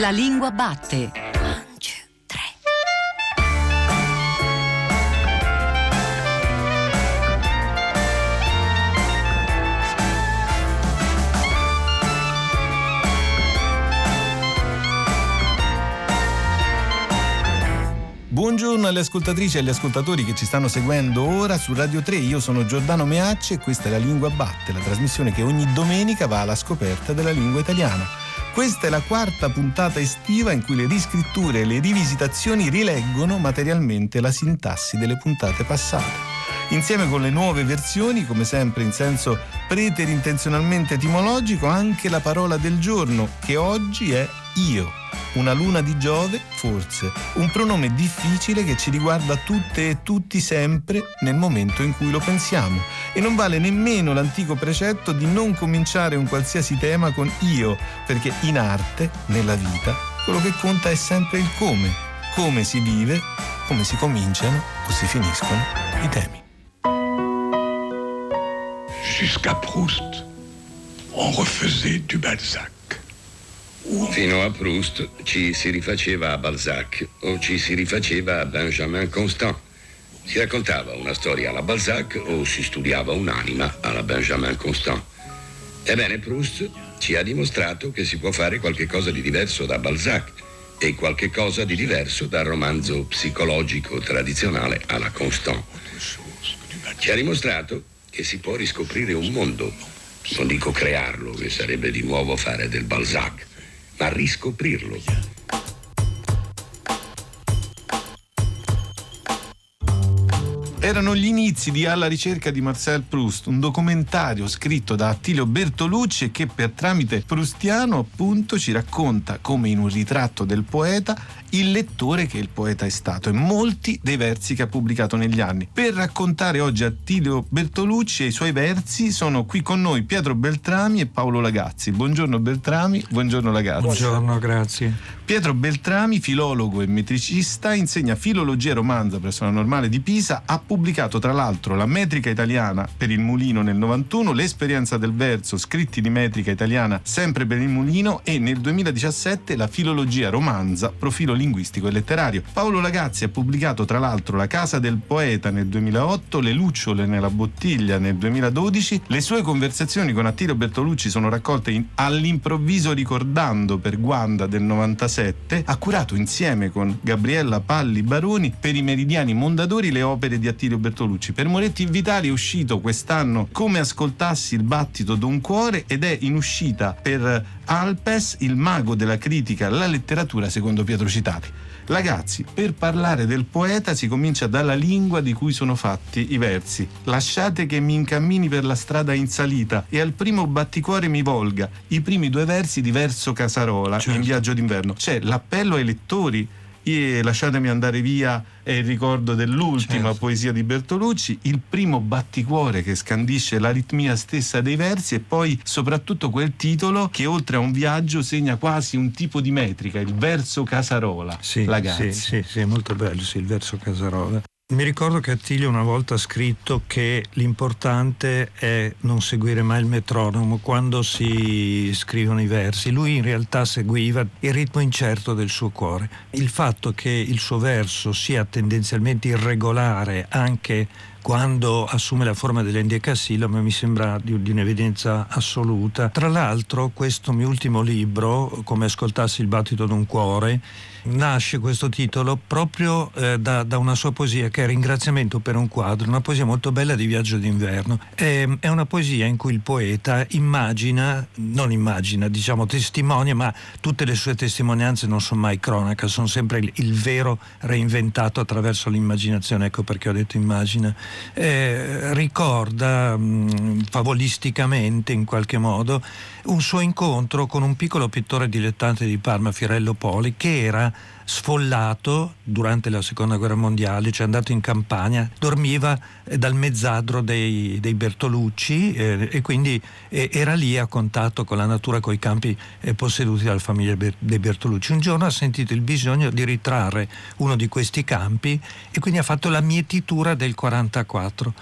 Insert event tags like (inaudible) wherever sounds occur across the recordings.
La lingua batte. Buongiorno alle ascoltatrici e agli ascoltatori che ci stanno seguendo ora su Radio 3. Io sono Giordano Meacci e questa è La Lingua Batte, la trasmissione che ogni domenica va alla scoperta della lingua italiana. Questa è la quarta puntata estiva in cui le riscritture e le rivisitazioni rileggono materialmente la sintassi delle puntate passate. Insieme con le nuove versioni, come sempre in senso preterintenzionalmente etimologico, anche la parola del giorno, che oggi è io una luna di Giove, forse, un pronome difficile che ci riguarda tutte e tutti sempre nel momento in cui lo pensiamo. E non vale nemmeno l'antico precetto di non cominciare un qualsiasi tema con io, perché in arte, nella vita, quello che conta è sempre il come, come si vive, come si cominciano o si finiscono i temi. Jusqu'à Proust, on refaisait du Balzac. Fino a Proust ci si rifaceva a Balzac o ci si rifaceva a Benjamin Constant. Si raccontava una storia alla Balzac o si studiava un'anima alla Benjamin Constant. Ebbene, Proust ci ha dimostrato che si può fare qualche cosa di diverso da Balzac e qualche cosa di diverso dal romanzo psicologico tradizionale alla Constant. Ci ha dimostrato che si può riscoprire un mondo, non dico crearlo, che sarebbe di nuovo fare del Balzac, a riscoprirlo. Erano gli inizi di Alla ricerca di Marcel Proust, un documentario scritto da Attilio Bertolucci che per tramite prustiano appunto ci racconta come in un ritratto del poeta il lettore che il poeta è stato e molti dei versi che ha pubblicato negli anni. Per raccontare oggi Attilio Bertolucci e i suoi versi sono qui con noi Pietro Beltrami e Paolo Lagazzi. Buongiorno Beltrami, buongiorno Lagazzi. Buongiorno, grazie. Pietro Beltrami, filologo e metricista, insegna filologia romanza presso la Normale di Pisa, ha pubblicato tra l'altro La metrica italiana per il Mulino nel 91, L'esperienza del verso, scritti di metrica italiana sempre per il Mulino e nel 2017 La filologia romanza, profilo linguistico e letterario. Paolo Lagazzi ha pubblicato tra l'altro La casa del poeta nel 2008, Le lucciole nella bottiglia nel 2012. Le sue conversazioni con Attilio Bertolucci sono raccolte in All'improvviso ricordando per Guanda del 96 2007 ha curato insieme con Gabriella Palli Baroni per i Meridiani Mondadori le opere di Attilio Bertolucci. Per Moretti Vitali è uscito quest'anno Come ascoltassi il battito d'un cuore ed è in uscita per Alpes, il mago della critica alla letteratura secondo Pietro Citati. Ragazzi, per parlare del poeta si comincia dalla lingua di cui sono fatti i versi. Lasciate che mi incammini per la strada in salita e al primo batticuore mi volga. I primi due versi di verso Casarola certo. in viaggio d'inverno. C'è l'appello ai lettori e Lasciatemi andare via è il ricordo dell'ultima certo. poesia di Bertolucci, il primo batticuore che scandisce l'aritmia stessa dei versi e poi soprattutto quel titolo che oltre a un viaggio segna quasi un tipo di metrica, il verso Casarola. Sì, sì, sì, sì, molto bello, sì, il verso Casarola. Mi ricordo che Attilio una volta ha scritto che l'importante è non seguire mai il metronomo quando si scrivono i versi. Lui in realtà seguiva il ritmo incerto del suo cuore. Il fatto che il suo verso sia tendenzialmente irregolare anche quando assume la forma dell'endecasillabo mi sembra di, di, un'evidenza assoluta. Tra l'altro questo mio ultimo libro, come ascoltassi il battito d'un cuore, nasce questo titolo proprio eh, da, da, una sua poesia che è Ringraziamento per un quadro, una poesia molto bella di viaggio d'inverno. È, è una poesia in cui il poeta immagina, non immagina, diciamo testimonia, ma tutte le sue testimonianze non sono mai cronaca, sono sempre il, il vero reinventato attraverso l'immaginazione, ecco perché ho detto immagina. Eh, ricorda mh, mm, favolisticamente in qualche modo un suo incontro con un piccolo pittore dilettante di Parma, Firello Poli, che era sfollato durante la seconda guerra mondiale, cioè andato in campagna, dormiva eh, dal mezzadro dei, dei Bertolucci eh, e quindi eh, era lì a contatto con la natura, con i campi eh, posseduti dalla famiglia Ber- dei Bertolucci. Un giorno ha sentito il bisogno di ritrarre uno di questi campi e quindi ha fatto la mietitura del 44.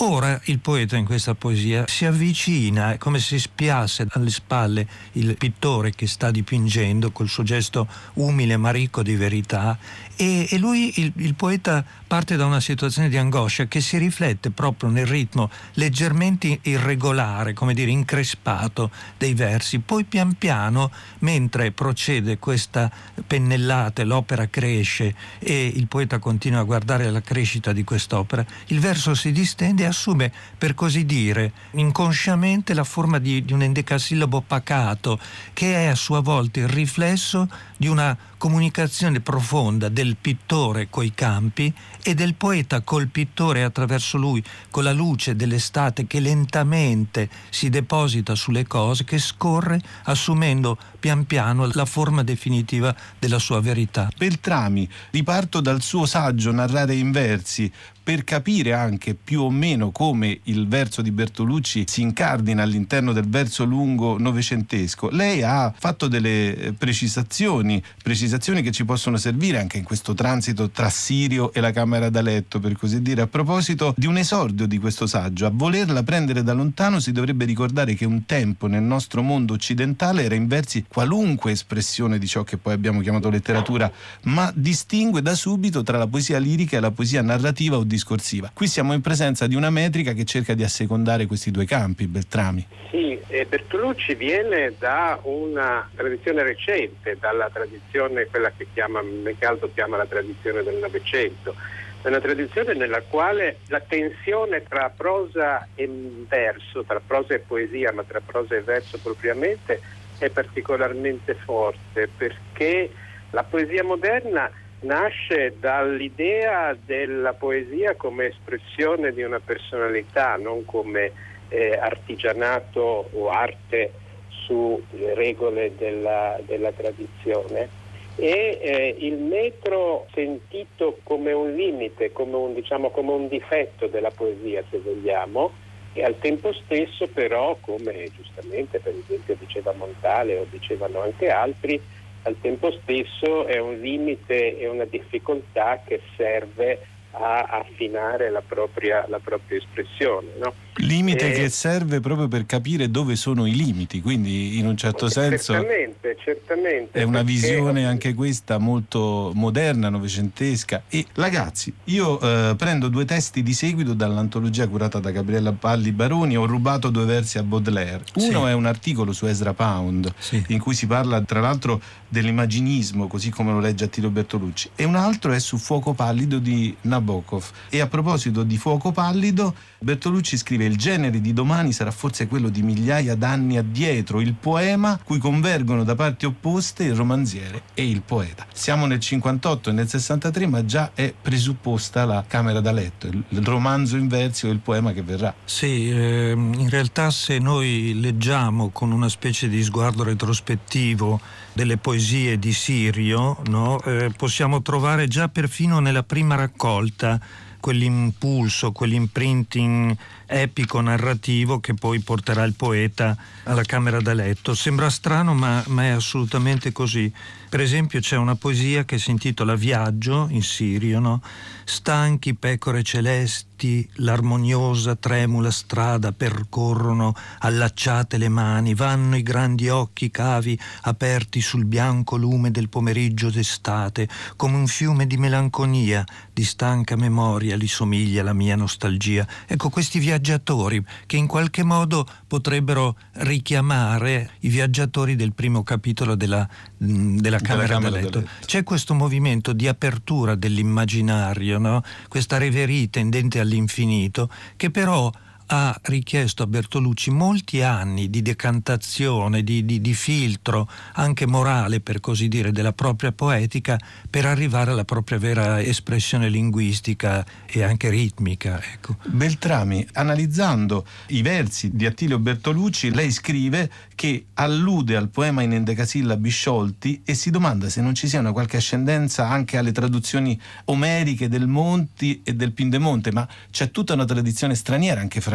Ora il poeta in questa poesia si avvicina, è come se spiasse alle spalle il pittore che sta dipingendo col suo gesto umile ma ricco di verità e, e lui, il, il, poeta, parte da una situazione di angoscia che si riflette proprio nel ritmo leggermente irregolare, come dire increspato dei versi. Poi pian piano, mentre procede questa pennellata, l'opera cresce e il poeta continua a guardare la crescita di quest'opera, il verso si distende e assume, per così dire, inconsciamente la forma di, di un endecasillabo pacato, che è a sua volta il riflesso di una comunicazione profonda del pittore coi campi e del poeta col pittore attraverso lui, con la luce dell'estate che lentamente si deposita sulle cose, che scorre assumendo pian piano la forma definitiva della sua verità. Beltrami, riparto dal suo saggio Narrare in versi, per capire anche più o meno come il verso di Bertolucci si incardina all'interno del verso lungo novecentesco. Lei ha fatto delle eh, precisazioni, precisazioni che ci possono servire anche in questo transito tra Sirio e la camera da letto, per così dire, a proposito di un esordio di questo saggio. A volerla prendere da lontano si dovrebbe ricordare che un tempo nel nostro mondo occidentale era in versi qualunque espressione di ciò che poi abbiamo chiamato letteratura, ma distingue da subito tra la poesia lirica e la poesia narrativa o di discorsiva. Qui siamo in presenza di una metrica che cerca di assecondare questi due campi, Beltrami. Sì, eh, Bertolucci viene da una tradizione recente, dalla tradizione, quella che chiama Mecaldo chiama la tradizione del Novecento, una tradizione nella quale la tensione tra prosa e verso, tra prosa e poesia, ma tra prosa e verso propriamente, è particolarmente forte perché la poesia moderna nasce dall'idea della poesia come espressione di una personalità, non come eh, artigianato o arte sulle regole della, della tradizione. E eh, il metro sentito come un limite, come un, diciamo, come un difetto della poesia se vogliamo e al tempo stesso però come giustamente per esempio diceva Montale o dicevano anche altri al tempo stesso è un limite e una difficoltà che serve a affinare la propria, la propria espressione. No? Limite e... che serve proprio per capire dove sono i limiti, quindi in un certo senso certamente, certamente, è una perché... visione anche questa molto moderna, novecentesca. E ragazzi, io eh, prendo due testi di seguito dall'antologia curata da Gabriella Palli Baroni, ho rubato due versi a Baudelaire. Uno sì. è un articolo su Ezra Pound, sì. in cui si parla tra l'altro dell'immaginismo, così come lo legge Attilo Bertolucci, e un altro è su Fuoco Pallido di Nabokov. E a proposito di Fuoco Pallido, Bertolucci scrive il genere di domani sarà forse quello di migliaia d'anni addietro, il poema cui convergono da parti opposte il romanziere e il poeta. Siamo nel 58 e nel 63, ma già è presupposta la camera da letto, il romanzo in versi o il poema che verrà. Sì, ehm, in realtà se noi leggiamo con una specie di sguardo retrospettivo delle poesie di Sirio, no? eh, possiamo trovare già perfino nella prima raccolta quell'impulso, quell'imprinting epico narrativo che poi porterà il poeta alla camera da letto. Sembra strano, ma, ma è assolutamente così. Per esempio c'è una poesia che si intitola Viaggio in sirio, no? Stanchi pecore celesti, l'armoniosa tremula strada percorrono, allacciate le mani, vanno i grandi occhi cavi aperti sul bianco lume del pomeriggio d'estate, come un fiume di melanconia, di stanca memoria li somiglia la mia nostalgia. Ecco, questi viaggiatori che in qualche modo potrebbero richiamare i viaggiatori del primo capitolo della, della camera, camera da, letto. da letto. C'è questo movimento di apertura dell'immaginario, no? questa reverie tendente all'infinito, che però ha richiesto a Bertolucci molti anni di decantazione, di, di, di, filtro, anche morale per così dire, della propria poetica per arrivare alla propria vera espressione linguistica e anche ritmica. Ecco. Beltrami, analizzando i versi di Attilio Bertolucci, lei scrive che allude al poema in endecasillabi sciolti e si domanda se non ci sia una qualche ascendenza anche alle traduzioni omeriche del Monti e del Pindemonte, ma c'è tutta una tradizione straniera, anche francese,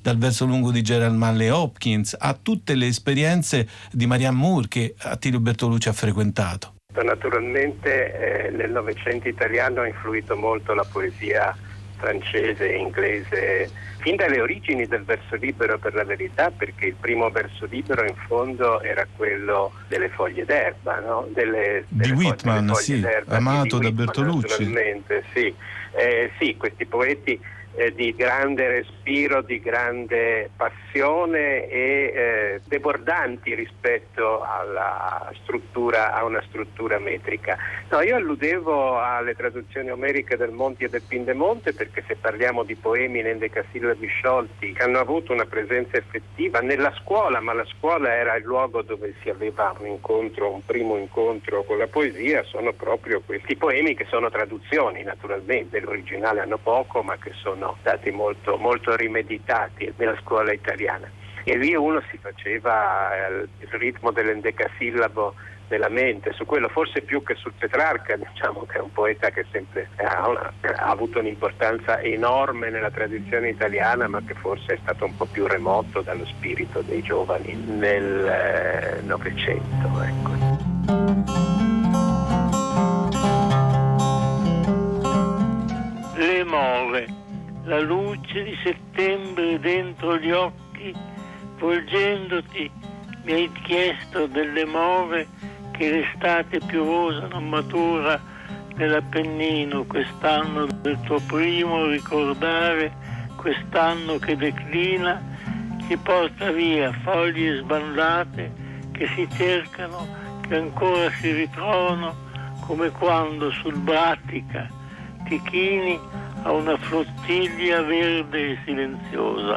dal verso lungo di Gerald Manley Hopkins a tutte le esperienze di Marianne Moore che Attilio Bertolucci ha frequentato. Naturalmente eh, nel Novecento italiano ha influito molto la poesia francese e inglese fin dalle origini del verso libero per la verità, perché il primo verso libero in fondo era quello delle foglie d'erba, no? delle, delle di Whitman, sì, amato di da Bertolucci. Sì. Eh, sì, questi poeti eh, di grande respiro, di grande passione e eh, debordanti rispetto a una struttura metrica. No, io alludevo alle traduzioni omeriche del Monti e del Pindemonte perché se parliamo di poemi in endecasillabi sciolti che hanno avuto una presenza effettiva nella scuola, ma la scuola era il luogo dove si aveva un incontro, un primo incontro con la poesia, sono proprio questi poemi che sono traduzioni naturalmente, l'originale hanno poco ma che sono sono stati molto, molto rimeditati nella scuola italiana. E lì uno si faceva eh, il ritmo dell'endecasillabo nella mente, su quello forse più che sul Petrarca, diciamo che è un poeta che sempre ha, una, ha, avuto un'importanza enorme nella tradizione italiana, ma che forse è stato un po' più remoto dallo spirito dei giovani nel eh, Novecento. Ecco. Le more la luce di settembre dentro gli occhi, volgendoti mi hai chiesto delle more che l'estate piovosa non matura nell'Appennino quest'anno del tuo primo ricordare, quest'anno che declina, che porta via foglie sbandate che si cercano, che ancora si ritrovano come quando sul Bratica ti chini a una flottiglia verde e silenziosa.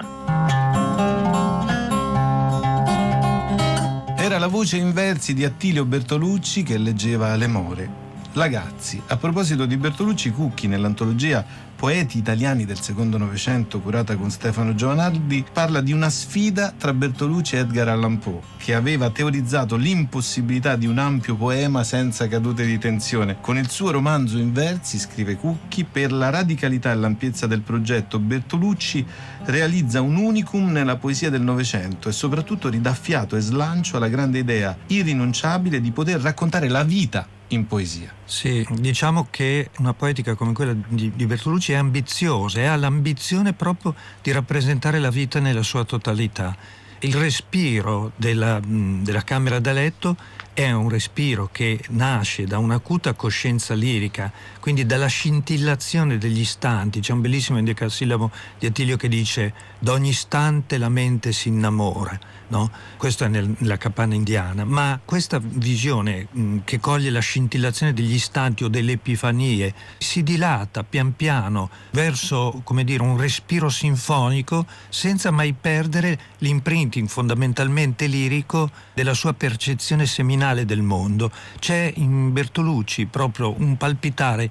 Era la voce in versi di Attilio Bertolucci che leggeva Le More. Ragazzi, a proposito di Bertolucci Cucchi nell'antologia Poeti italiani del secondo Novecento, curata con Stefano Giovanardi, parla di una sfida tra Bertolucci e Edgar Allan Poe, che aveva teorizzato l'impossibilità di un ampio poema senza cadute di tensione. Con il suo romanzo in versi, scrive Cucchi, per la radicalità e l'ampiezza del progetto, Bertolucci realizza un unicum nella poesia del Novecento e soprattutto ridà fiato e slancio alla grande idea irrinunciabile di poter raccontare la vita in poesia. Sì, diciamo che una poetica come quella di, Bertolucci è ambiziosa e ha l'ambizione proprio di rappresentare la vita nella sua totalità. Il respiro della, della camera da letto è un respiro che nasce da un'acuta coscienza lirica, quindi dalla scintillazione degli istanti. C'è un bellissimo indicasillabo di Attilio che dice d'ogni istante la mente si innamora. No? Questo è nel, nella capanna indiana, ma questa visione mh, che coglie la scintillazione degli istanti o delle epifanie si dilata pian piano verso dire, un respiro sinfonico senza mai perdere l'imprinting fondamentalmente lirico della sua percezione seminale del mondo. C'è in Bertolucci proprio un palpitare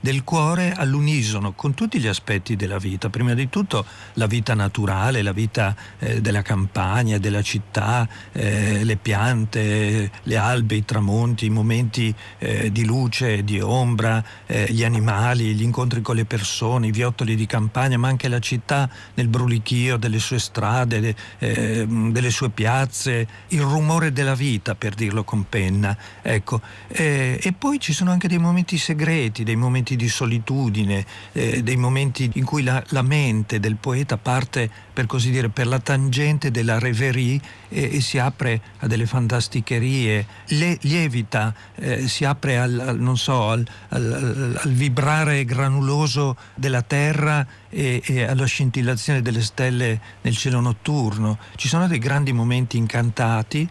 del cuore all'unisono con tutti gli aspetti della vita, prima di tutto la vita naturale, la vita eh, della campagna, della città, eh, le piante, le albe, i tramonti, i momenti eh, di luce, di ombra, eh, gli animali, gli incontri con le persone, i viottoli di campagna, ma anche la città nel brulichio delle sue strade, eh, delle sue piazze, il rumore della vita, per dirlo con penna. Ecco. Eh, e poi ci sono anche dei momenti segreti, dei momenti momenti di solitudine, eh, dei momenti in cui la, la, mente del poeta parte, per così dire, per la tangente della reverie e, e si apre a delle fantasticherie, Le, lievita, eh, si apre al, al, so, al, al, vibrare granuloso della terra e, e alla scintillazione delle stelle nel cielo notturno. Ci sono dei grandi momenti incantati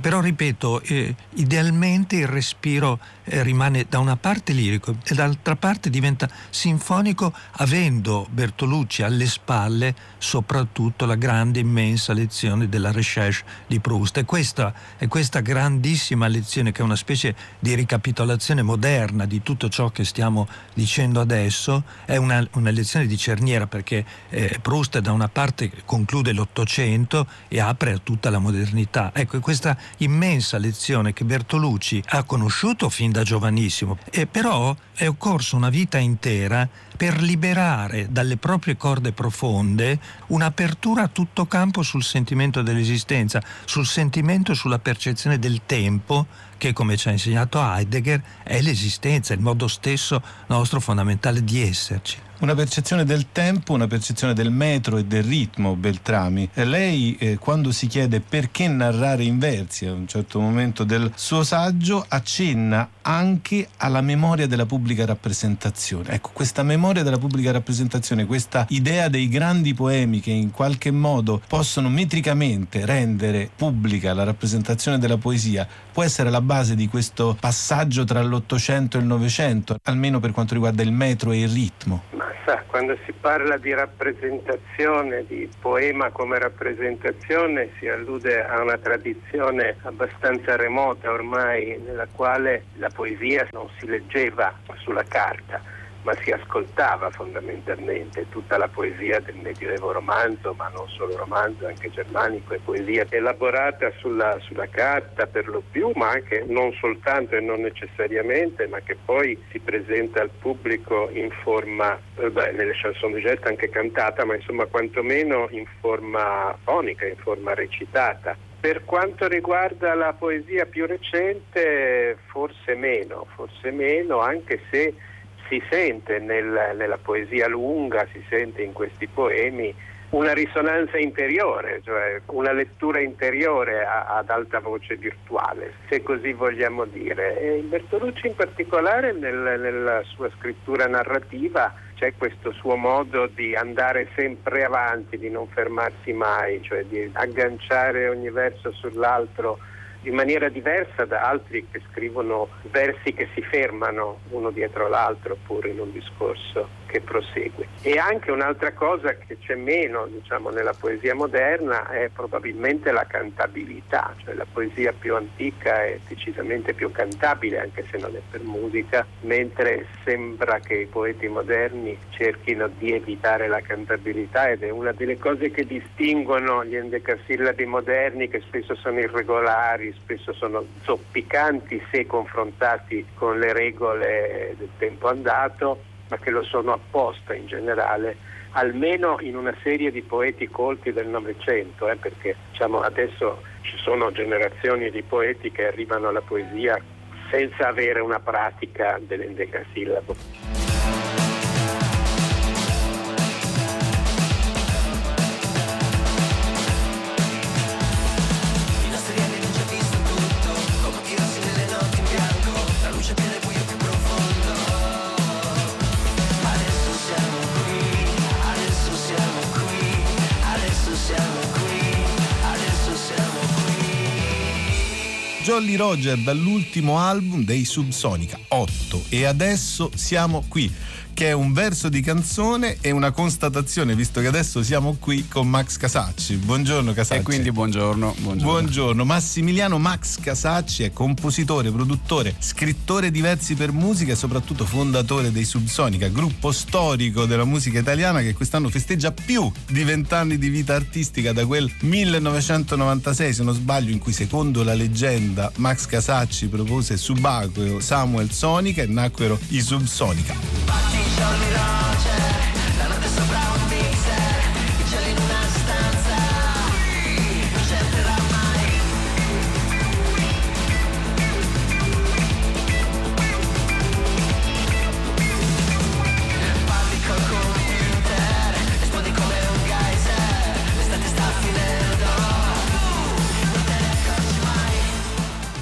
però ripeto, eh, idealmente il respiro eh, rimane da una parte lirico e dall'altra parte diventa sinfonico avendo Bertolucci alle spalle soprattutto la grande immensa lezione della recherche di Proust. E questa è questa grandissima lezione che è una specie di ricapitolazione moderna di tutto ciò che stiamo dicendo adesso è una, una lezione di cerniera perché eh, Proust da una parte conclude l'Ottocento e apre a tutta la modernità. Ecco questa questa immensa lezione che Bertolucci ha conosciuto fin da giovanissimo e però è occorso una vita intera per liberare dalle proprie corde profonde un'apertura a tutto campo sul sentimento dell'esistenza, sul sentimento e sulla percezione del tempo che come ci ha insegnato Heidegger è l'esistenza, il modo stesso nostro fondamentale di esserci. Una percezione del tempo, una percezione del metro e del ritmo, Beltrami. Lei, eh, quando si chiede perché narrare in versi a un certo momento del suo saggio, accenna anche alla memoria della pubblica rappresentazione. Ecco, questa memoria della pubblica rappresentazione, questa idea dei grandi poemi che in qualche modo possono metricamente rendere pubblica la rappresentazione della poesia, può essere la base di questo passaggio tra l'Ottocento e il Novecento, almeno per quanto riguarda il metro e il ritmo? Sa, quando si parla di rappresentazione, di poema come rappresentazione, si allude a una tradizione abbastanza remota ormai, nella quale la poesia non si leggeva sulla carta ma si ascoltava fondamentalmente tutta la poesia del Medioevo romanzo, ma non solo romanzo, anche germanico e poesia elaborata sulla, sulla carta per lo più, ma anche non soltanto e non necessariamente, ma che poi si presenta al pubblico in forma, eh, beh, nelle chanson de geste anche cantata, ma insomma quantomeno in forma fonica, in forma recitata. Per quanto riguarda la poesia più recente, forse meno, forse meno, anche se si sente nel, nella poesia lunga, si sente in questi poemi una risonanza interiore, cioè una lettura interiore a, ad alta voce virtuale, se così vogliamo dire. E Bertolucci in particolare nel, nella sua scrittura narrativa c'è questo suo modo di andare sempre avanti, di non fermarsi mai, cioè di agganciare ogni verso sull'altro in maniera diversa da altri che scrivono versi che si fermano uno dietro l'altro oppure in un discorso che prosegue. E anche un'altra cosa che c'è meno diciamo, nella poesia moderna è probabilmente la cantabilità, cioè la poesia più antica è decisamente più cantabile anche se non è per musica, mentre sembra che i poeti moderni cerchino di evitare la cantabilità ed è una delle cose che distinguono gli endecasillabi moderni che spesso sono irregolari, spesso sono zoppicanti se confrontati con le regole del tempo andato ma che lo sono apposta in generale, almeno in una serie di poeti colti del Novecento, eh, perché diciamo, adesso ci sono generazioni di poeti che arrivano alla poesia senza avere una pratica dell'endecasillabo. Jolly Roger dall'ultimo album dei Subsonica 8 e adesso siamo qui che è un verso di canzone e una constatazione, visto che adesso siamo qui con Max Casacci. Buongiorno Casacci. E quindi buongiorno, buongiorno. Buongiorno. Massimiliano Max Casacci è compositore, produttore, scrittore di versi per musica e soprattutto fondatore dei Subsonica, gruppo storico della musica italiana che quest'anno festeggia più di vent'anni di vita artistica da quel 1996, se non sbaglio, in cui secondo la leggenda Max Casacci propose subacqueo Samuel Sonica e nacquero i Subsonica. La notte sopra un mixer, i cieli in una stanza, non c'entrerà mai. Parli col computer, esplodi come un sta finendo, non te ne accorgi mai.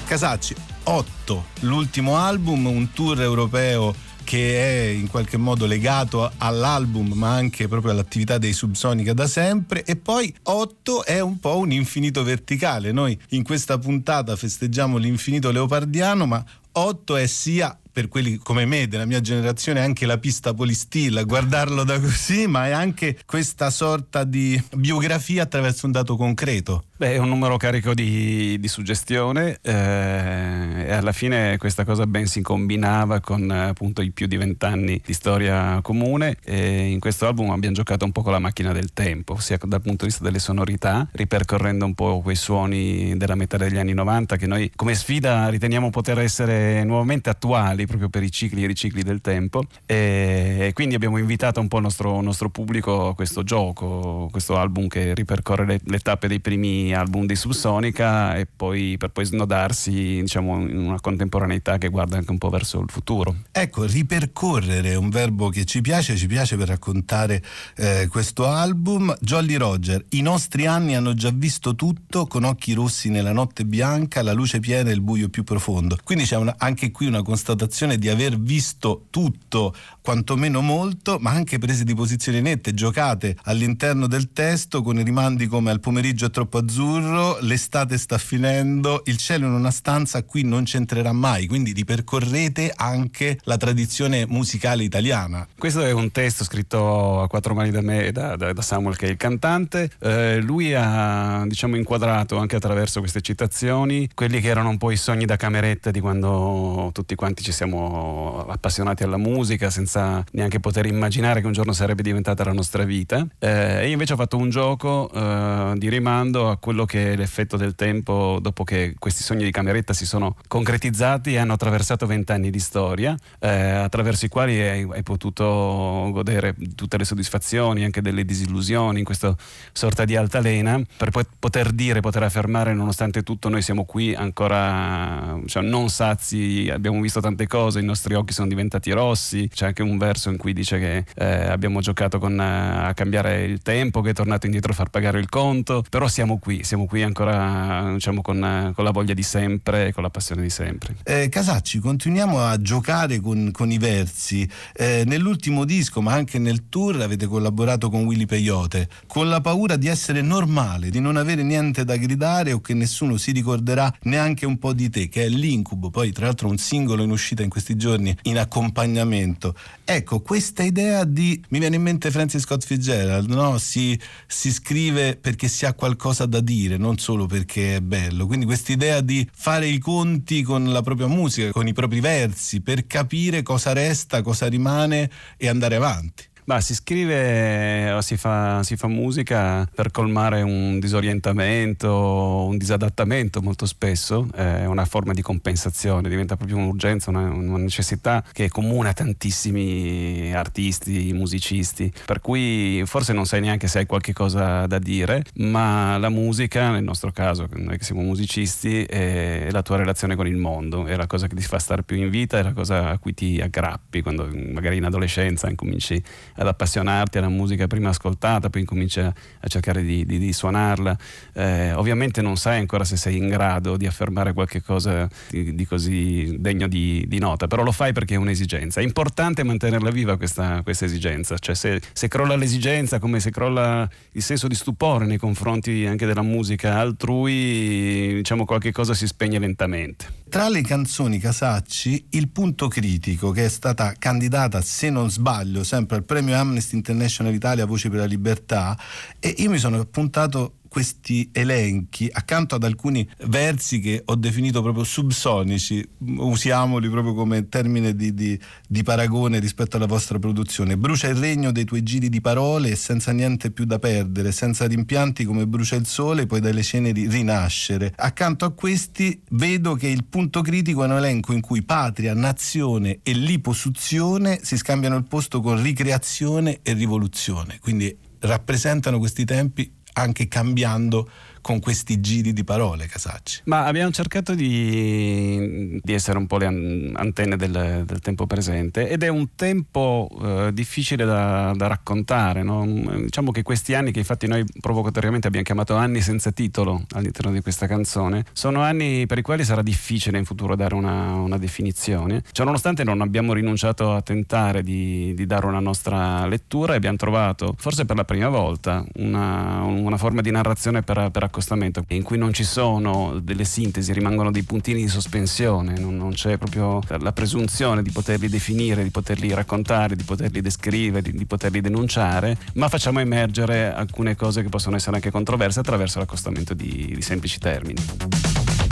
Casacci, 8, l'ultimo album, un tour europeo che è in qualche modo legato all'album ma anche proprio all'attività dei Subsonica da sempre e poi 8 è un po' un infinito verticale. Noi in questa puntata festeggiamo l'infinito leopardiano ma 8 è sia per quelli come me della mia generazione anche la pista polistilla, guardarlo da così, ma è anche questa sorta di biografia attraverso un dato concreto. Beh, è un numero carico di, di suggestione eh, e alla fine questa cosa ben si combinava con appunto i più di vent'anni di storia comune e in questo album abbiamo giocato un po' con la macchina del tempo, sia dal punto di vista delle sonorità, ripercorrendo un po' quei suoni della metà degli anni 90 che noi come sfida riteniamo poter essere nuovamente attuali proprio per i cicli e i ricicli del tempo e, quindi abbiamo invitato un po' il nostro, nostro pubblico a questo gioco, questo album che ripercorre le, le tappe dei primi album di Subsonica e poi per poi snodarsi diciamo, in una contemporaneità che guarda anche un po' verso il futuro. Ecco, ripercorrere è un verbo che ci piace, ci piace per raccontare eh, questo album. Jolly Roger, i nostri anni hanno già visto tutto con occhi rossi nella notte bianca, la luce piena e il buio più profondo. Quindi c'è una, anche qui una constatazione di aver visto tutto, quantomeno molto, ma anche prese di posizioni nette, giocate all'interno del testo con rimandi come al pomeriggio è troppo azzurro azzurro, l'estate sta finendo, il cielo in una stanza qui non c'entrerà mai, quindi ripercorrete anche la tradizione musicale italiana. Questo è un testo scritto a quattro mani da me, da, da, da Samuel che è il cantante, eh, lui ha diciamo inquadrato anche attraverso queste citazioni quelli che erano un po' i sogni da cameretta di quando tutti quanti ci siamo appassionati alla musica senza neanche poter immaginare che un giorno sarebbe diventata la nostra vita eh, e io invece ho fatto un gioco eh, di rimando a quello che è l'effetto del tempo dopo che questi sogni di cameretta si sono concretizzati e hanno attraversato vent'anni di storia, eh, attraverso i quali hai, hai, potuto godere tutte le soddisfazioni, anche delle disillusioni in questa sorta di altalena, per poi poter dire, poter affermare, nonostante tutto, noi siamo qui ancora cioè, non sazi, abbiamo visto tante cose, i nostri occhi sono diventati rossi, c'è anche un verso in cui dice che eh, abbiamo giocato con, a cambiare il tempo, che è tornato indietro a far pagare il conto, però siamo qui siamo qui ancora diciamo, con, con, la voglia di sempre e con la passione di sempre. Eh, Casacci, continuiamo a giocare con, con i versi. Eh, nell'ultimo disco, ma anche nel tour, avete collaborato con Willy Peyote, con la paura di essere normale, di non avere niente da gridare o che nessuno si ricorderà neanche un po' di te, che è l'incubo. Poi, tra l'altro, un singolo in uscita in questi giorni in accompagnamento. Ecco, questa idea di. mi viene in mente Francis Scott Fitzgerald, no? Si, si scrive perché si ha qualcosa da dire, non solo perché è bello. Quindi quest'idea di fare i conti con la propria musica, con i propri versi, per capire cosa resta, cosa rimane e andare avanti. Bah, si scrive o si fa, si fa, musica per colmare un disorientamento, un disadattamento molto spesso, è una forma di compensazione, diventa proprio un'urgenza, una, una, necessità che è comune a tantissimi artisti, musicisti, per cui forse non sai neanche se hai qualche cosa da dire, ma la musica, nel nostro caso, noi che siamo musicisti, è la tua relazione con il mondo, è la cosa che ti fa stare più in vita, è la cosa a cui ti aggrappi quando magari in adolescenza incominci ad appassionarti alla musica prima ascoltata, poi incominci a, a cercare di, di, di suonarla. Eh, ovviamente non sai ancora se sei in grado di affermare qualche cosa di, di così degno di, nota, però lo fai perché è un'esigenza. È importante mantenerla viva questa, questa esigenza, cioè se, se, crolla l'esigenza, come se crolla il senso di stupore nei confronti anche della musica altrui, diciamo qualche cosa si spegne lentamente. Tra le canzoni Casacci, il punto critico che è stata candidata, se non sbaglio, sempre al premio Amnesty International Italia Voce per la Libertà e io mi sono appuntato questi elenchi accanto ad alcuni versi che ho definito proprio subsonici, usiamoli proprio come termine di, di, di, paragone rispetto alla vostra produzione. Brucia il regno dei tuoi giri di parole e senza niente più da perdere, senza rimpianti come brucia il sole, poi dalle ceneri rinascere. Accanto a questi vedo che il punto critico è un elenco in cui patria, nazione e liposuzione si scambiano il posto con ricreazione e rivoluzione. Quindi rappresentano questi tempi anche cambiando con questi giri di parole, Casacci? Ma abbiamo cercato di, di essere un po' le antenne del, del, tempo presente ed è un tempo eh, difficile da, da raccontare. No? Diciamo che questi anni, che infatti noi provocatoriamente abbiamo chiamato anni senza titolo all'interno di questa canzone, sono anni per i quali sarà difficile in futuro dare una, una definizione. Cioè, nonostante non abbiamo rinunciato a tentare di, di, dare una nostra lettura e abbiamo trovato, forse per la prima volta, una, una forma di narrazione per, per, accostamento in cui non ci sono delle sintesi, rimangono dei puntini di sospensione, non, non c'è proprio la presunzione di poterli definire, di poterli raccontare, di poterli descrivere, di, di poterli denunciare, ma facciamo emergere alcune cose che possono essere anche controverse attraverso l'accostamento di, di semplici termini.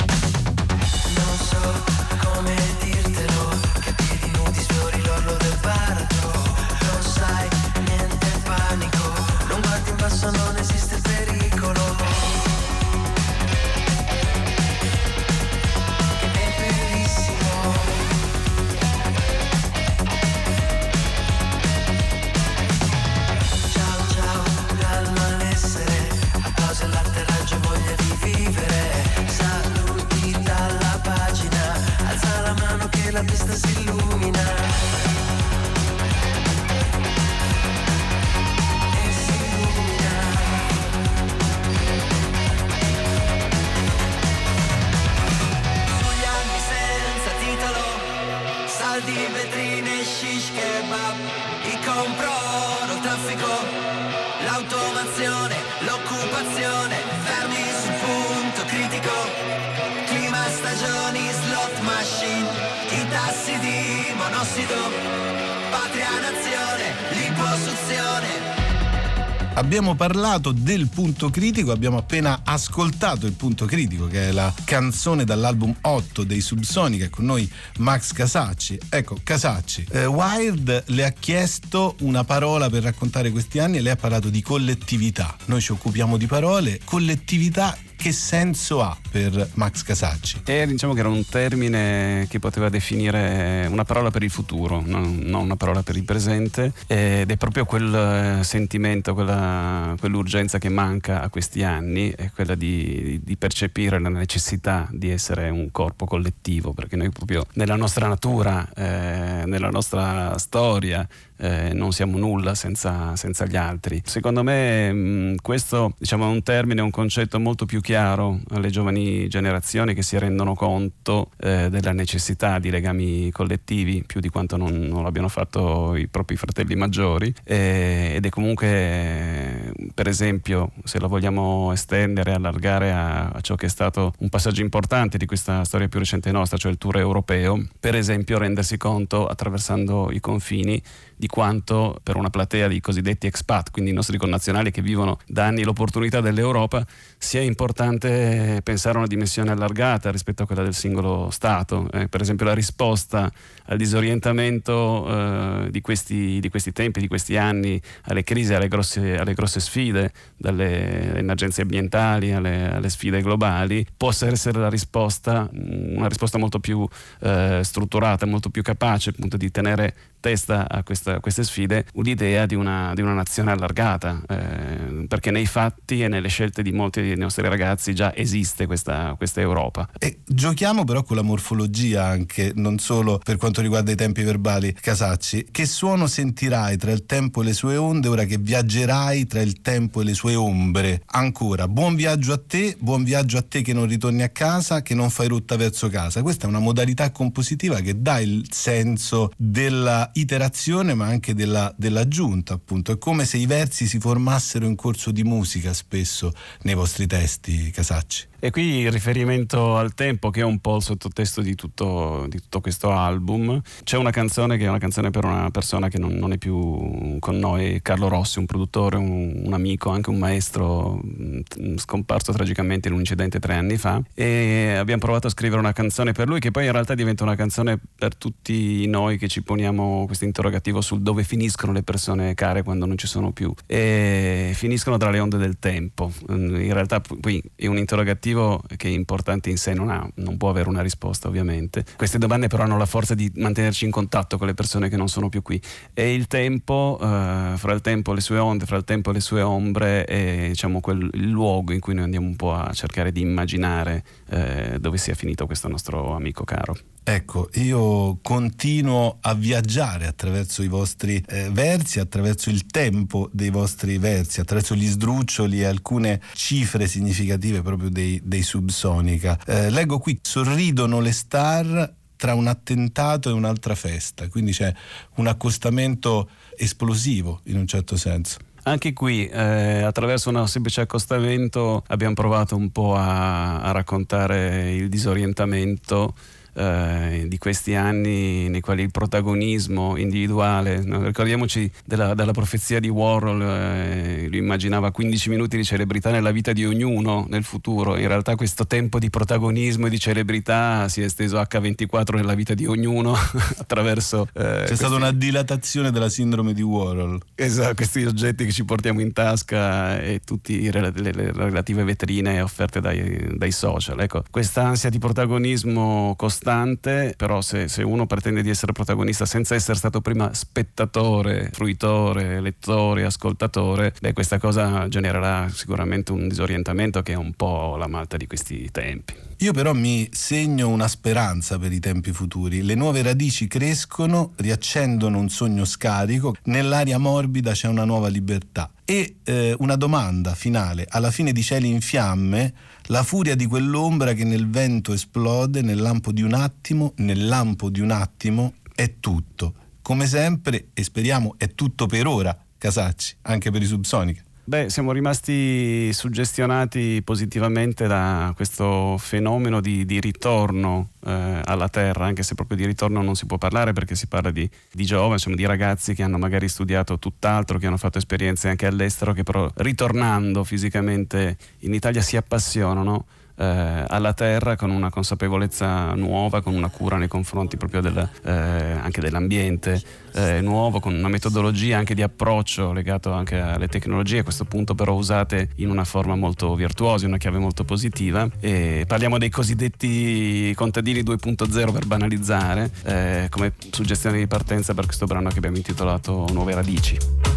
Abbiamo parlato del punto critico, abbiamo appena ascoltato il punto critico, che è la canzone dall'album 8 dei Subsonica, con noi Max Casacci. Ecco, Casacci, eh, Wild le ha chiesto una parola per raccontare questi anni e lei ha parlato di collettività. Noi ci occupiamo di parole, collettività che senso ha per Max Casacci? E diciamo che era un termine che poteva definire una parola per il futuro, non, non una parola per il presente, ed è proprio quel sentimento, quella, quell'urgenza che manca a questi anni, è quella di, di percepire la necessità di essere un corpo collettivo, perché noi proprio nella nostra natura, eh, nella nostra storia, eh, non siamo nulla senza, senza, gli altri. Secondo me mh, questo diciamo, è un termine, un concetto molto più chiaro alle giovani generazioni che si rendono conto eh, della necessità di legami collettivi più di quanto non, non l'abbiano fatto i propri fratelli maggiori eh, ed è comunque per esempio se lo vogliamo estendere, allargare a, a ciò che è stato un passaggio importante di questa storia più recente nostra, cioè il tour europeo, per esempio rendersi conto attraversando i confini di quanto per una platea di cosiddetti expat, quindi i nostri connazionali che vivono da anni l'opportunità dell'Europa, sia importante pensare a una dimensione allargata rispetto a quella del singolo Stato. Eh, per esempio la risposta al disorientamento eh, di, questi, di, questi, tempi, di questi anni, alle crisi, alle grosse, alle grosse sfide, dalle emergenze ambientali alle, alle, sfide globali, possa essere la risposta, una risposta molto più eh, strutturata, molto più capace appunto di tenere testa a, questa, a queste sfide l'idea di una, di una nazione allargata, eh, perché nei fatti e nelle scelte di molti dei nostri ragazzi già esiste questa, questa Europa. E giochiamo però con la morfologia anche, non solo per quanto riguarda i tempi verbali, Casacci. Che suono sentirai tra il tempo e le sue onde ora che viaggerai tra il tempo e le sue ombre? Ancora, buon viaggio a te, buon viaggio a te che non ritorni a casa, che non fai rotta verso casa. Questa è una modalità compositiva che dà il senso della iterazione ma anche della, dell'aggiunta appunto. È come se i versi si formassero in corso di musica spesso nei vostri testi Casacci e qui il riferimento al tempo, che è un po' il sottotesto di tutto, di tutto questo album. C'è una canzone che è una canzone per una persona che non, non è più con noi, Carlo Rossi, un produttore, un, un, amico, anche un maestro mm, scomparso tragicamente in un incidente tre anni fa. E abbiamo provato a scrivere una canzone per lui, che poi in realtà diventa una canzone per tutti noi che ci poniamo questo interrogativo sul dove finiscono le persone care quando non ci sono più. E finiscono tra le onde del tempo. In realtà, qui è un interrogativo esplosivo che importante in sé non, ha, non può avere una risposta ovviamente. Queste domande però hanno la forza di mantenerci in contatto con le persone che non sono più qui e il tempo, eh, fra il tempo le sue onde, fra il tempo le sue ombre è diciamo, quel, il luogo in cui noi andiamo un po' a cercare di immaginare eh, dove sia finito questo nostro amico caro. Ecco, io continuo a viaggiare attraverso i vostri eh, versi, attraverso il tempo dei vostri versi, attraverso gli sdruccioli e alcune cifre significative proprio dei, dei Subsonica. Eh, leggo qui, sorridono le star tra un attentato e un'altra festa, quindi c'è un accostamento esplosivo in un certo senso. Anche qui, eh, attraverso un semplice accostamento, abbiamo provato un po' a, a raccontare il disorientamento eh, di questi anni nei quali il protagonismo individuale, no? ricordiamoci della, della, profezia di Warhol, eh, lui immaginava 15 minuti di celebrità nella vita di ognuno nel futuro, in realtà questo tempo di protagonismo e di celebrità si è esteso H24 nella vita di ognuno (laughs) attraverso... Eh, C'è questi... stata una dilatazione della sindrome di Warhol. Esatto, questi oggetti che ci portiamo in tasca e tutte le, le, le, relative vetrine offerte dai, dai social. Ecco, questa ansia di protagonismo costante costante, però se, se, uno pretende di essere protagonista senza essere stato prima spettatore, fruitore, lettore, ascoltatore, beh, questa cosa genererà sicuramente un disorientamento che è un po' la malta di questi tempi. Io però mi segno una speranza per i tempi futuri. Le nuove radici crescono, riaccendono un sogno scarico, nell'aria morbida c'è una nuova libertà. E eh, una domanda finale, alla fine di Cieli in fiamme, la furia di quell'ombra che nel vento esplode, nel lampo di un attimo, nel lampo di un attimo è tutto. Come sempre, e speriamo è tutto per ora, Casacci, anche per i Subsonica. Beh, siamo rimasti suggestionati positivamente da questo fenomeno di, di ritorno eh, alla Terra, anche se proprio di ritorno non si può parlare perché si parla di, di giovani, insomma, di ragazzi che hanno magari studiato tutt'altro, che hanno fatto esperienze anche all'estero, che però ritornando fisicamente in Italia si appassionano eh, alla terra con una consapevolezza nuova, con una cura nei confronti proprio del, eh, anche dell'ambiente eh, nuovo, con una metodologia anche di approccio legato anche alle tecnologie, a questo punto però usate in una forma molto virtuosa, una chiave molto positiva. E parliamo dei cosiddetti contadini 2.0 per banalizzare, eh, come suggestione di partenza per questo brano che abbiamo intitolato Nuove radici.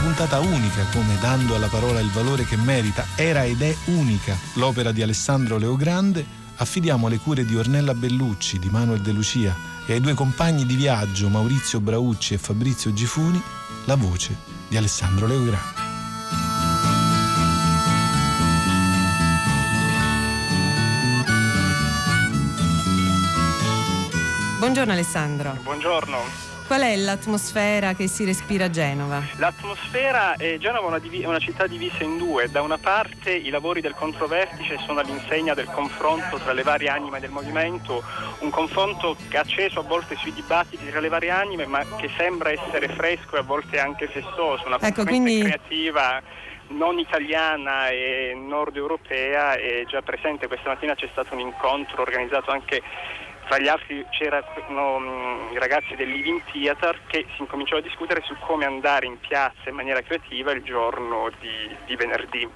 Puntata unica, come dando alla parola il valore che merita, era ed è unica l'opera di Alessandro Leogrande, affidiamo le cure di Ornella Bellucci, di Manuel De Lucia e ai due compagni di viaggio Maurizio Braucci e Fabrizio Gifuni la voce di Alessandro Leogrande. Buongiorno Alessandro. Buongiorno. Qual è l'atmosfera che si respira a Genova? L'atmosfera, è Genova è una, div- una, città divisa in due. Da una parte i lavori del controvertice sono all'insegna del confronto tra le varie anime del movimento, un confronto acceso a volte sui dibattiti tra le varie anime, ma che sembra essere fresco e a volte anche festoso, una ecco, quindi... creativa non italiana e nord europea è già presente. Questa mattina c'è stato un incontro organizzato anche Tra gli altri c'erano mm, i ragazzi del Living Theater che si incominciò a discutere su come andare in piazza in maniera creativa il giorno di, di venerdì.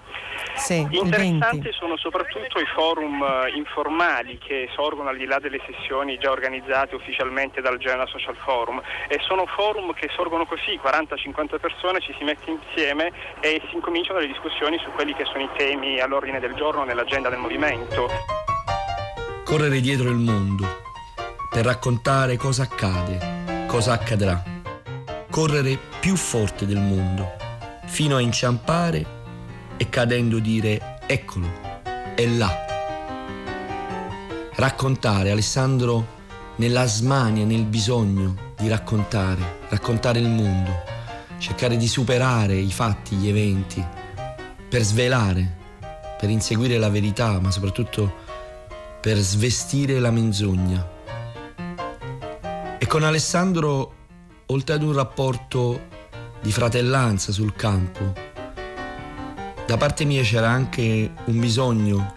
Sì, Interessanti sono soprattutto i forum eh, informali che sorgono al di là delle sessioni già organizzate ufficialmente dal Genoa Social Forum e sono forum che sorgono così, 40-50 persone ci si mette insieme e si incominciano le discussioni su quelli che sono i temi all'ordine del giorno nell'agenda del movimento. Correre dietro il mondo per raccontare cosa accade, cosa accadrà. Correre più forte del mondo, fino a inciampare e cadendo dire eccolo, è là. Raccontare, Alessandro nella smania, nel bisogno di raccontare, raccontare il mondo, cercare di superare i fatti, gli eventi, per svelare, per inseguire la verità, ma soprattutto per svestire la menzogna. E con Alessandro, oltre ad un rapporto di fratellanza sul campo, da parte mia c'era anche un bisogno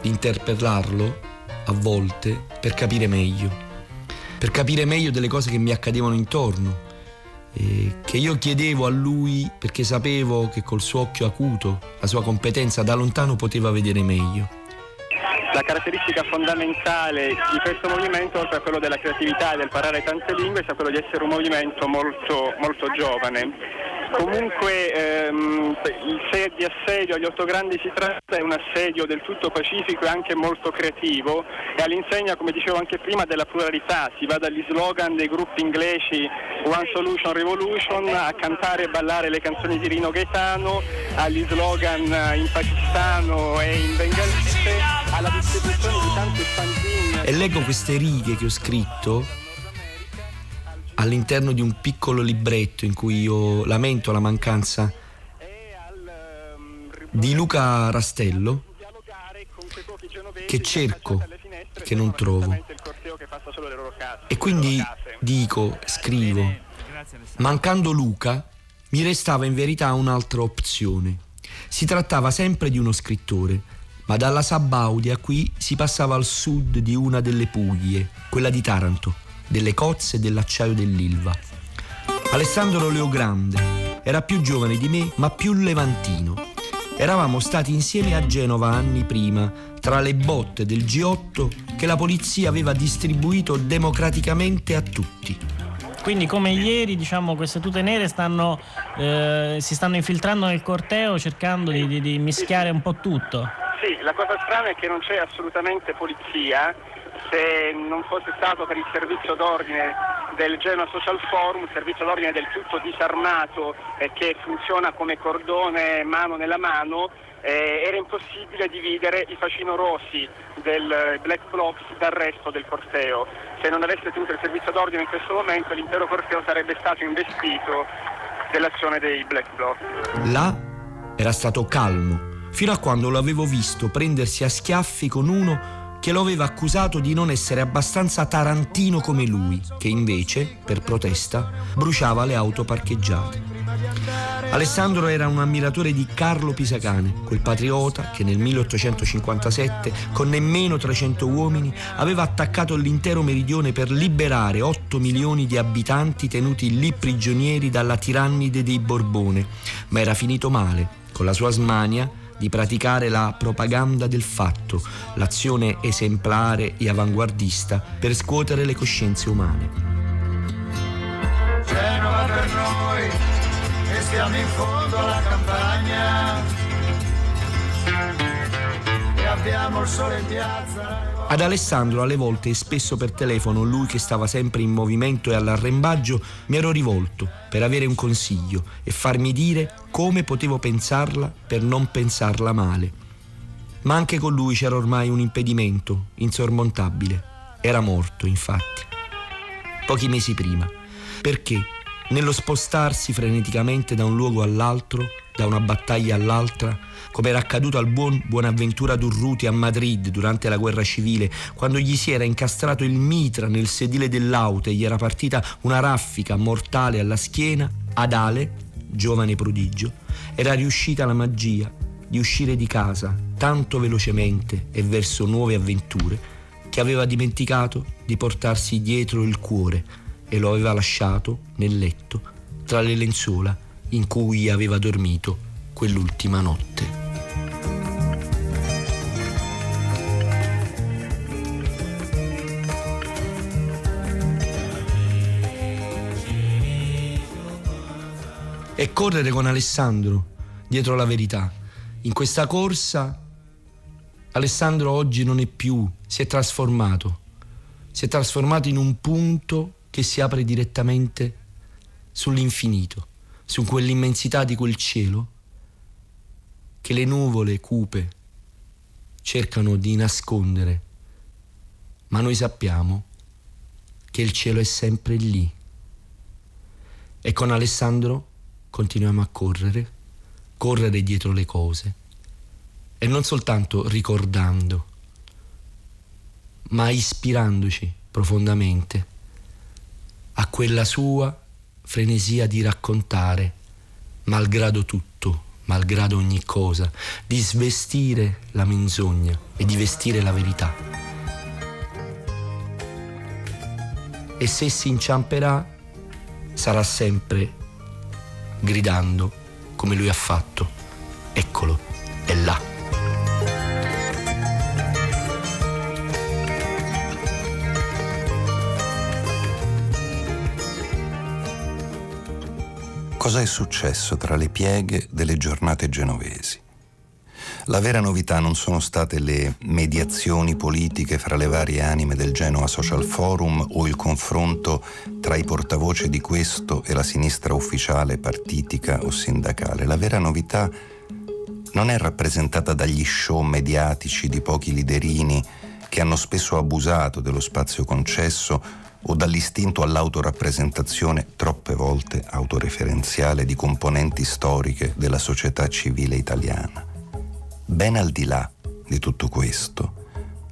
di interpellarlo a volte per capire meglio, per capire meglio delle cose che mi accadevano intorno, che io chiedevo a lui perché sapevo che col suo occhio acuto, la sua competenza da lontano poteva vedere meglio. La caratteristica fondamentale di questo movimento, oltre a quello della creatività e del parlare tante lingue, è quello di essere un movimento molto, molto giovane Comunque ehm, il di assedio agli otto grandi si tratta è un assedio del tutto pacifico e anche molto creativo e all'insegna, come dicevo anche prima, della pluralità. Si va dagli slogan dei gruppi inglesi One Solution Revolution a cantare e ballare le canzoni di Rino Gaetano, agli slogan in pakistano e in bengalese, alla distribuzione di tanti fanzine. E leggo queste righe che ho scritto all'interno di un piccolo libretto in cui io lamento la mancanza di Luca Rastello che cerco che non trovo. E quindi dico, scrivo mancando Luca mi restava in verità un'altra opzione. Si trattava sempre di uno scrittore ma dalla Sabaudia qui si passava al sud di una delle Puglie quella di Taranto delle cozze e dell'acciaio dell'Ilva. Alessandro Leogrande era più giovane di me, ma più levantino. Eravamo stati insieme a Genova anni prima, tra le botte del G8 che la polizia aveva distribuito democraticamente a tutti. Quindi come ieri diciamo, queste tute nere stanno, eh, si stanno infiltrando nel corteo cercando di, di, di mischiare un po' tutto. Sì, la cosa strana è che non c'è assolutamente polizia, se non fosse stato per il servizio d'ordine del Genoa Social Forum, servizio d'ordine del tutto disarmato e che funziona come cordone mano nella mano, eh, era impossibile dividere i facinorossi del Black Blocs dal resto del corteo. Se non avesse tenuto il servizio d'ordine in questo momento l'intero corteo sarebbe stato investito dell'azione dei Black Blocs. Là era stato calmo, fino a quando lo avevo visto prendersi a schiaffi con uno che lo aveva accusato di non essere abbastanza tarantino come lui, che invece, per protesta, bruciava le auto parcheggiate. Alessandro era un ammiratore di Carlo Pisacane, quel patriota che nel 1857, con nemmeno 300 uomini, aveva attaccato l'intero meridione per liberare 8 milioni di abitanti tenuti lì prigionieri dalla tirannide dei Borbone, ma era finito male, con la sua smania di praticare la propaganda del fatto, l'azione esemplare e avanguardista per scuotere le coscienze umane. Genova per noi, e stiamo in fondo alla campagna, e abbiamo il sole in piazza. Ad Alessandro alle volte e spesso per telefono, lui che stava sempre in movimento e all'arrembaggio, mi ero rivolto per avere un consiglio e farmi dire come potevo pensarla per non pensarla male. Ma anche con lui c'era ormai un impedimento insormontabile. Era morto, infatti. Pochi mesi prima. Perché, nello spostarsi freneticamente da un luogo all'altro, da una battaglia all'altra, come era accaduto al buon Buonaventura Durruti a Madrid durante la guerra civile, quando gli si era incastrato il mitra nel sedile dell'auto e gli era partita una raffica mortale alla schiena, ad Ale, giovane prodigio, era riuscita la magia di uscire di casa tanto velocemente e verso nuove avventure che aveva dimenticato di portarsi dietro il cuore e lo aveva lasciato nel letto tra le lenzuola in cui aveva dormito quell'ultima notte. E correre con Alessandro dietro la verità. In questa corsa Alessandro oggi non è più, si è trasformato. Si è trasformato in un punto che si apre direttamente sull'infinito, su quell'immensità di quel cielo che le nuvole cupe cercano di nascondere, ma noi sappiamo che il cielo è sempre lì. E con Alessandro continuiamo a correre, correre dietro le cose e non soltanto ricordando, ma ispirandoci profondamente a quella sua frenesia di raccontare, malgrado tutto, malgrado ogni cosa, di svestire la menzogna e di vestire la verità. E se si inciamperà, sarà sempre gridando come lui ha fatto. Eccolo, è là. cosa è successo tra le pieghe delle giornate genovesi. La vera novità non sono state le mediazioni politiche fra le varie anime del Genoa Social Forum o il confronto tra i portavoce di questo e la sinistra ufficiale, partitica o sindacale. La vera novità non è rappresentata dagli show mediatici di pochi liderini che hanno spesso abusato dello spazio concesso o dall'istinto all'autorappresentazione troppe volte autoreferenziale di componenti storiche della società civile italiana. Ben al di là di tutto questo,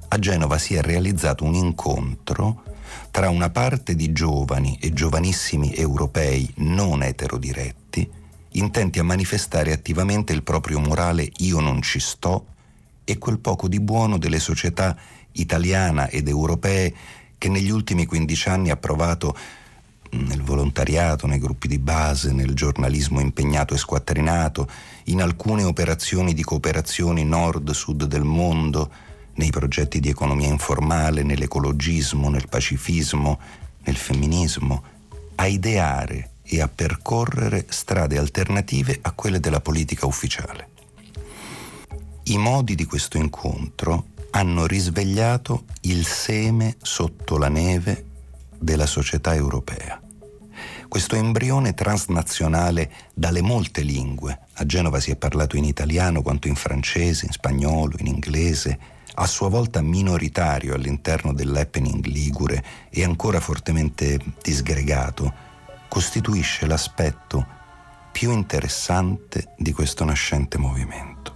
a Genova si è realizzato un incontro tra una parte di giovani e giovanissimi europei non eterodiretti, intenti a manifestare attivamente il proprio morale io non ci sto, e quel poco di buono delle società italiana ed europee che negli ultimi 15 anni ha provato nel volontariato, nei gruppi di base, nel giornalismo impegnato e squattrinato, in alcune operazioni di cooperazione nord-sud del mondo, nei progetti di economia informale, nell'ecologismo, nel pacifismo, nel femminismo, a ideare e a percorrere strade alternative a quelle della politica ufficiale. I modi di questo incontro hanno risvegliato il seme sotto la neve della società europea. Questo embrione transnazionale dalle molte lingue, a Genova si è parlato in italiano quanto in francese, in spagnolo, in inglese, a sua volta minoritario all'interno dell'happening ligure e ancora fortemente disgregato, costituisce l'aspetto più interessante di questo nascente movimento.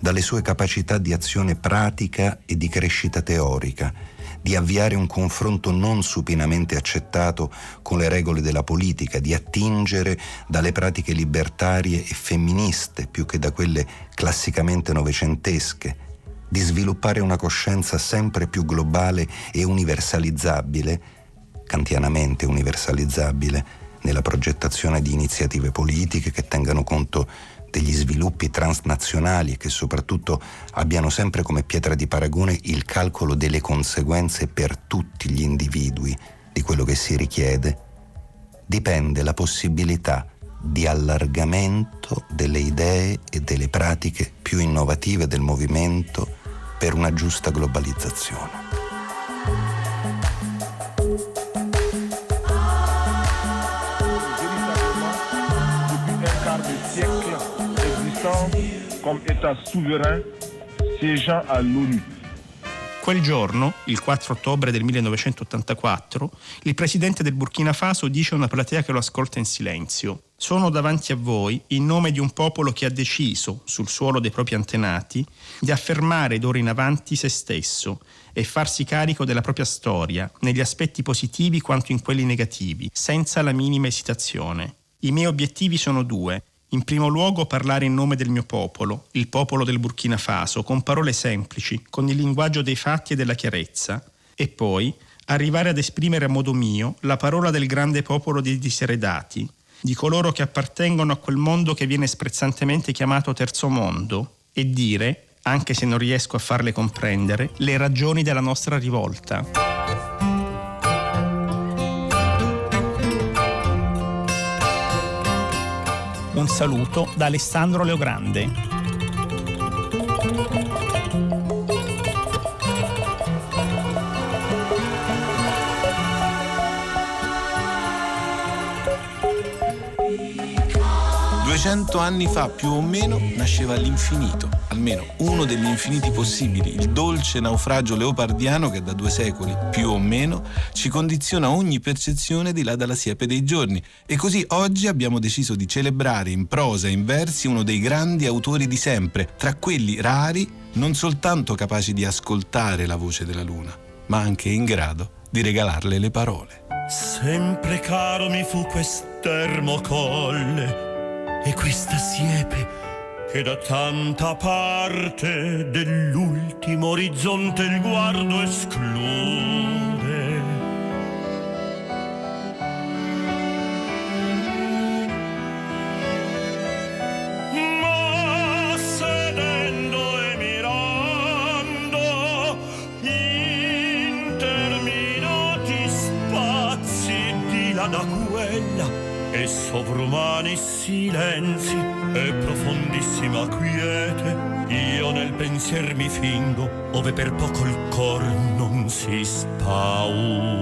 Dalle sue capacità di azione pratica e di crescita teorica, di avviare un confronto non supinamente accettato con le regole della politica, di attingere dalle pratiche libertarie e femministe più che da quelle classicamente novecentesche, di sviluppare una coscienza sempre più globale e universalizzabile, kantianamente universalizzabile, nella progettazione di iniziative politiche che tengano conto degli sviluppi transnazionali e che soprattutto abbiano sempre come pietra di paragone il calcolo delle conseguenze per tutti gli individui di quello che si richiede, dipende la possibilità di allargamento delle idee e delle pratiche più innovative del movimento per una giusta globalizzazione. Comme État souverain siégeant à l'ONU. Quel giorno, il 4 ottobre del 1984, il presidente del Burkina Faso dice a una platea che lo ascolta in silenzio: Sono davanti a voi in nome di un popolo che ha deciso, sul suolo dei propri antenati, di affermare d'ora in avanti se stesso e farsi carico della propria storia, negli aspetti positivi quanto in quelli negativi, senza la minima esitazione. I miei obiettivi sono due In primo luogo parlare in nome del mio popolo, il popolo del Burkina Faso, con parole semplici, con il linguaggio dei fatti e della chiarezza, e poi arrivare ad esprimere a modo mio la parola del grande popolo dei diseredati, di coloro che appartengono a quel mondo che viene sprezzantemente chiamato terzo mondo, e dire, anche se non riesco a farle comprendere, le ragioni della nostra rivolta. Un saluto da Alessandro Leogrande. 200 anni fa più o meno nasceva l'infinito, almeno uno degli infiniti possibili, il dolce naufragio leopardiano che da due secoli più o meno ci condiziona ogni percezione di là dalla siepe dei giorni. E così oggi abbiamo deciso di celebrare in prosa e in versi uno dei grandi autori di sempre, tra quelli rari, non soltanto capaci di ascoltare la voce della luna, ma anche in grado di regalarle le parole. Sempre caro mi fu quest'ermo colle e questa siepe che da tanta parte dell'ultimo orizzonte il guardo esclude. Sovrumani silenzi e profondissima quiete io nel pensier mi fingo ove per poco il cor non si spaura.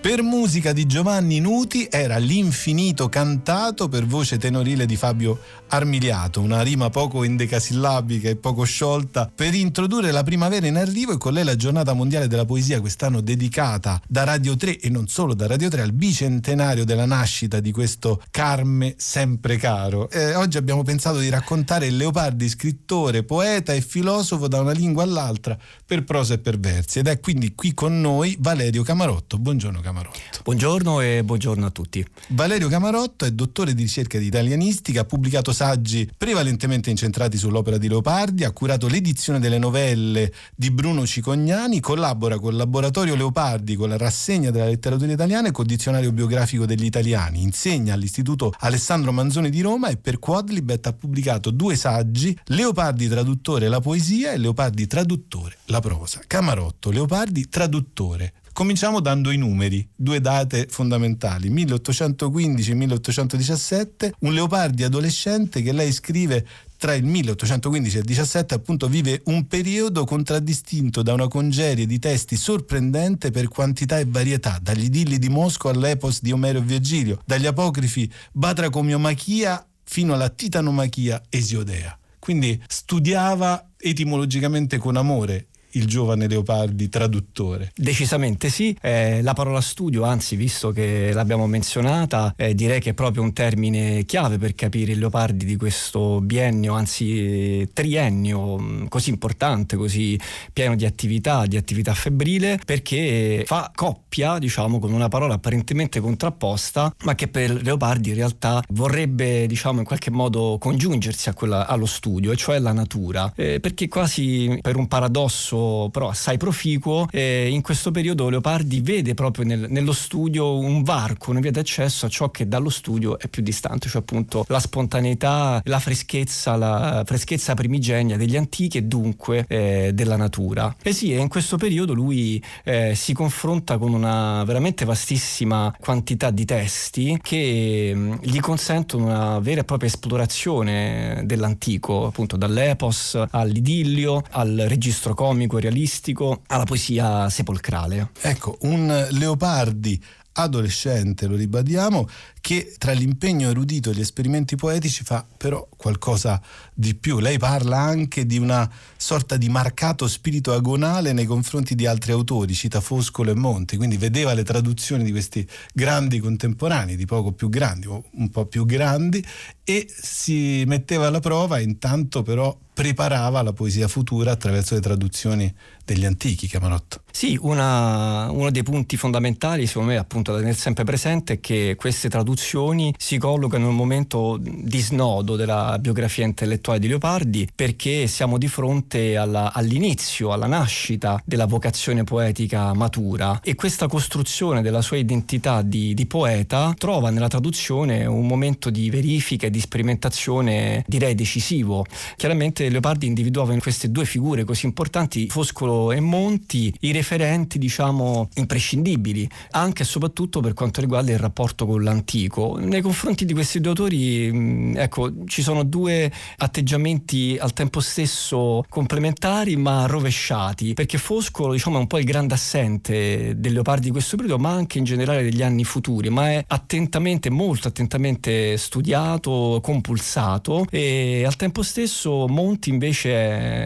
Per musica di Giovanni Nuti era l'infinito cantato per voce tenorile di Fabio Armiliato, una rima poco endecasillabica e poco sciolta per introdurre la primavera in arrivo e con lei la giornata mondiale della poesia quest'anno dedicata da Radio 3 e non solo da Radio 3 al bicentenario della nascita di questo Carme sempre caro. Eh, oggi abbiamo pensato di raccontare il Leopardi, scrittore, poeta e filosofo da una lingua all'altra per prosa e per versi ed è quindi qui con noi Valerio Camarotto. Buongiorno Camarotto. Buongiorno e buongiorno a tutti. Valerio Camarotto è dottore di ricerca di italianistica, ha pubblicato saggi prevalentemente incentrati sull'opera di Leopardi, ha curato l'edizione delle novelle di Bruno Cicognani, collabora col Laboratorio Leopardi, con la rassegna della letteratura italiana e col dizionario biografico degli italiani, insegna all'Istituto Alessandro Manzoni di Roma e per Quadlibet ha pubblicato due saggi, Leopardi traduttore la poesia e Leopardi traduttore la prosa. Camarotto, Leopardi traduttore Cominciamo dando i numeri, due date fondamentali, 1815 e 1817, un Leopardi adolescente che lei scrive tra il 1815 e il 17 appunto vive un periodo contraddistinto da una congerie di testi sorprendente per quantità e varietà, dagli idilli di Mosco all'epos di Omero e Virgilio, dagli apocrifi Batracomiomachia fino alla Titanomachia Esiodea. Quindi studiava etimologicamente con amore il giovane Leopardi traduttore? Decisamente sì, eh, la parola studio, anzi visto che l'abbiamo menzionata, eh, direi che è proprio un termine chiave per capire il Leopardi di questo biennio, anzi triennio mm, così importante, così pieno di attività, di attività febbrile, perché fa coppia, diciamo, con una parola apparentemente contrapposta, ma che per Leopardi in realtà vorrebbe, diciamo, in qualche modo congiungersi quella, allo studio, e cioè la natura, eh, perché quasi per un paradosso però assai proficuo, eh, in questo periodo Leopardi vede proprio nel, nello studio un varco, una via d'accesso a ciò che dallo studio è più distante, cioè appunto la spontaneità, la freschezza, la freschezza primigenia degli antichi e dunque eh, della natura. E sì, in questo periodo lui eh, si confronta con una veramente vastissima quantità di testi che mm, gli consentono una vera e propria esplorazione dell'antico, appunto dall'epos all'idillio, al registro comico e realistico alla poesia sepolcrale. Ecco, un Leopardi adolescente, lo ribadiamo, che tra l'impegno erudito e gli esperimenti poetici fa però qualcosa di più. Lei parla anche di una sorta di marcato spirito agonale nei confronti di altri autori, cita Foscolo e Monti, quindi vedeva le traduzioni di questi grandi contemporanei, di poco più grandi o un po' più grandi, e si metteva alla prova, intanto però preparava la poesia futura attraverso le traduzioni degli antichi, Camarotto. Sì, una, uno dei punti fondamentali, secondo me, appunto da tenere sempre presente è che queste traduzioni si collocano in un momento di snodo della biografia intellettuale di Leopardi, perché siamo di fronte alla, all'inizio, alla nascita della vocazione poetica matura e questa costruzione della sua identità di, di poeta trova nella traduzione un momento di verifica e di sperimentazione, direi decisivo. Chiaramente Leopardi individuava in queste due figure così importanti, Foscolo e Monti i referenti diciamo imprescindibili anche e soprattutto per quanto riguarda il rapporto con l'antico nei confronti di questi due autori ecco ci sono due atteggiamenti al tempo stesso complementari ma rovesciati perché Foscolo diciamo è un po' il grande assente del Leopardi di questo periodo ma anche in generale degli anni futuri ma è attentamente molto attentamente studiato compulsato e al tempo stesso Monti invece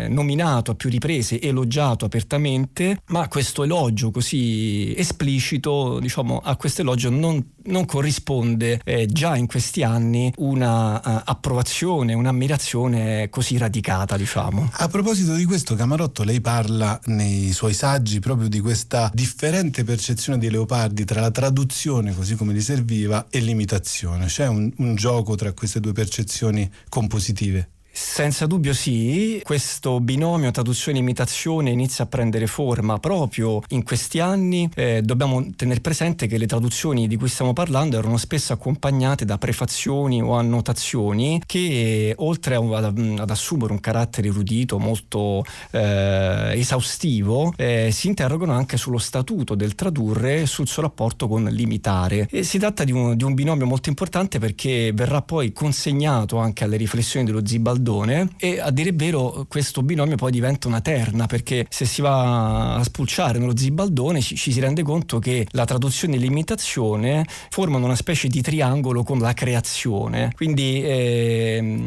è nominato a più riprese elogiato apertamente, ma questo elogio così esplicito, diciamo, a questo elogio non, non corrisponde eh, già in questi anni una uh, approvazione, un'ammirazione così radicata, diciamo. A proposito di questo, Camarotto, lei parla nei suoi saggi proprio di questa differente percezione di Leopardi tra la traduzione, così come gli serviva, e l'imitazione. C'è un, un gioco tra queste due percezioni compositive? Senza dubbio sì, questo binomio traduzione-imitazione inizia a prendere forma proprio in questi anni. Eh, dobbiamo tenere presente che le traduzioni di cui stiamo parlando erano spesso accompagnate da prefazioni o annotazioni che oltre ad, ad assumere un carattere erudito molto eh, esaustivo eh, si interrogano anche sullo statuto del tradurre e sul suo rapporto con l'imitare. E si tratta di un, di un binomio molto importante perché verrà poi consegnato anche alle riflessioni dello Zibaldone Baldone e a dire il vero questo binomio poi diventa una terna perché se si va a spulciare nello Zibaldone ci, ci si rende conto che la traduzione e l'imitazione formano una specie di triangolo con la creazione. Quindi eh,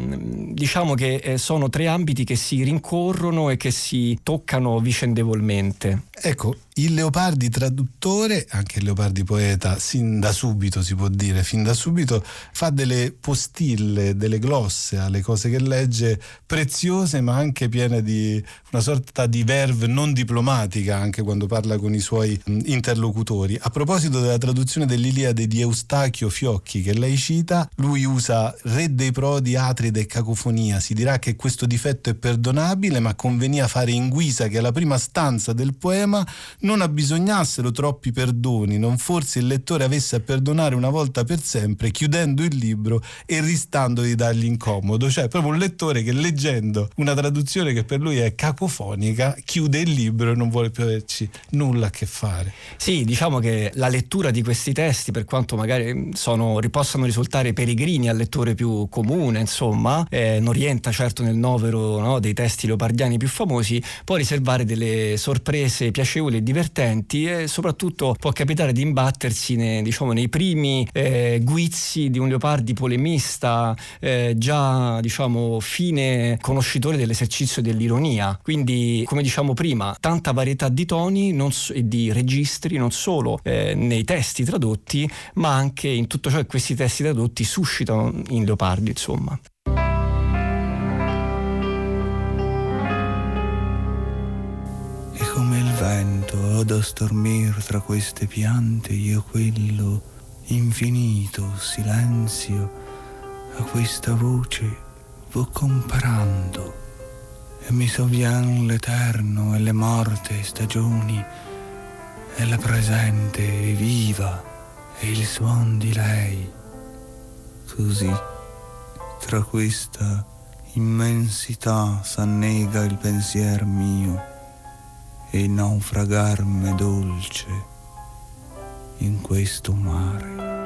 diciamo che eh, sono tre ambiti che si rincorrono e che si toccano vicendevolmente. Ecco il Leopardi traduttore, anche il Leopardi poeta, sin da subito si può dire, fin da subito fa delle postille, delle glosse alle cose che legge, preziose ma anche piene di una sorta di verve non diplomatica anche quando parla con i suoi interlocutori. A proposito della traduzione dell'Iliade di Eustachio Fiocchi che lei cita, lui usa re dei prodi, atride e cacofonia. Si dirà che questo difetto è perdonabile ma convenia fare in guisa che alla prima stanza del poema non abbisognassero troppi perdoni, non forse il lettore avesse a perdonare una volta per sempre, chiudendo il libro e ristando di dargli incomodo. Cioè, proprio un lettore che leggendo una traduzione che per lui è cacofonica, chiude il libro e non vuole più averci nulla a che fare. Sì, diciamo che la lettura di questi testi, per quanto magari sono, possano risultare peregrini al lettore più comune, insomma, eh, non rientra certo nel novero no, dei testi leopardiani più famosi, può riservare delle sorprese piacevoli e divertenti divertenti e soprattutto può capitare di imbattersi nei, diciamo, nei primi eh, guizzi di un Leopardi polemista eh, già diciamo fine conoscitore dell'esercizio dell'ironia. Quindi come diciamo prima tanta varietà di toni so, e di registri non solo eh, nei testi tradotti ma anche in tutto ciò che questi testi tradotti suscitano in Leopardi insomma. Vento ad stormir tra queste piante io quello infinito silenzio a questa voce vo comparando e mi sovvien l'eterno e le morte stagioni e la presente e viva e il suon di lei così tra questa immensità s'annega il pensier mio e naufragarmi dolce in questo mare.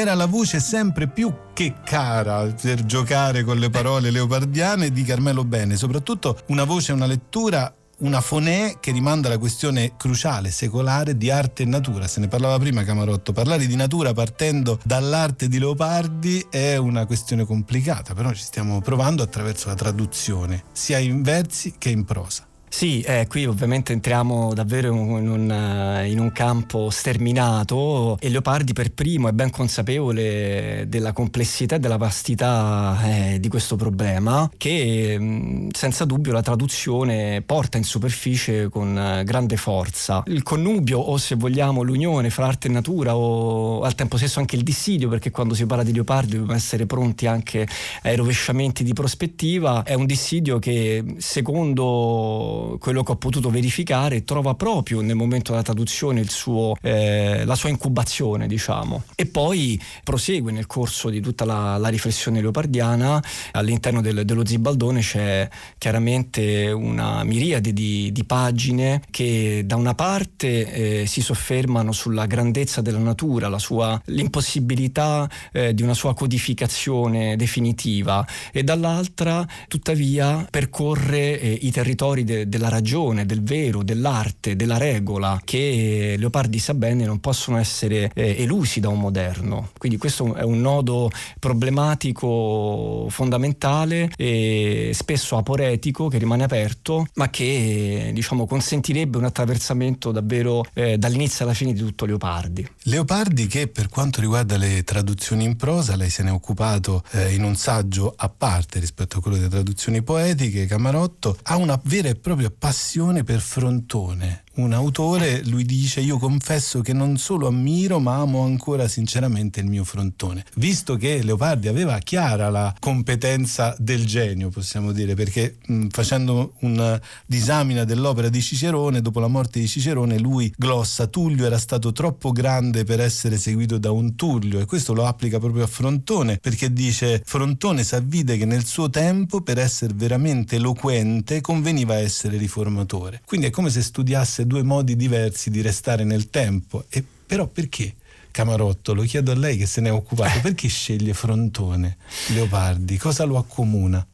Era la voce sempre più che cara per giocare con le parole leopardiane di Carmelo Bene, soprattutto una voce una lettura una fonè che rimanda alla questione cruciale, secolare di arte e natura. Se ne parlava prima Camarotto. Parlare di natura partendo dall'arte di Leopardi è una questione complicata, però ci stiamo provando attraverso la traduzione, sia in versi che in prosa. Sì, eh, qui ovviamente entriamo davvero in un, eh, in un, campo sterminato e Leopardi per primo è ben consapevole della complessità e della vastità eh, di questo problema che mm, senza dubbio la traduzione porta in superficie con eh, grande forza. Il connubio o se vogliamo l'unione fra arte e natura o al tempo stesso anche il dissidio perché quando si parla di Leopardi dobbiamo essere pronti anche ai rovesciamenti di prospettiva è un dissidio che secondo quello che ho potuto verificare, trova proprio nel momento della traduzione suo, eh, la sua incubazione, diciamo. E poi prosegue nel corso di tutta la, la riflessione leopardiana. All'interno del, dello Zibaldone c'è chiaramente una miriade di, di pagine che da una parte eh, si soffermano sulla grandezza della natura, sua, l'impossibilità eh, di una sua codificazione definitiva e dall'altra tuttavia percorre eh, i territori de, della ragione, del vero, dell'arte, della regola, che Leopardi sa bene non possono essere eh, elusi da un moderno. Quindi questo è un nodo problematico fondamentale e spesso aporetico che rimane aperto, ma che diciamo, consentirebbe un attraversamento davvero eh, dall'inizio alla fine di tutto Leopardi. Leopardi che per quanto riguarda le traduzioni in prosa, lei se ne è occupato eh, in un saggio a parte rispetto a quello delle traduzioni poetiche, Camarotto, ha una vera e propria proprio passione per Frontone un autore, lui dice io confesso che non solo ammiro ma amo ancora sinceramente il mio frontone. Visto che Leopardi aveva chiara la competenza del genio, possiamo dire, perché mh, facendo una disamina dell'opera di Cicerone, dopo la morte di Cicerone, lui glossa Tullio era stato troppo grande per essere seguito da un Tullio e questo lo applica proprio a Frontone perché dice Frontone s'avvide che nel suo tempo per essere veramente eloquente conveniva essere riformatore. Quindi è come se studiasse due modi diversi di restare nel tempo. E però perché? Camarotto, lo chiedo a lei che se ne è occupato, perché sceglie Frontone, Leopardi? Cosa lo accomuna?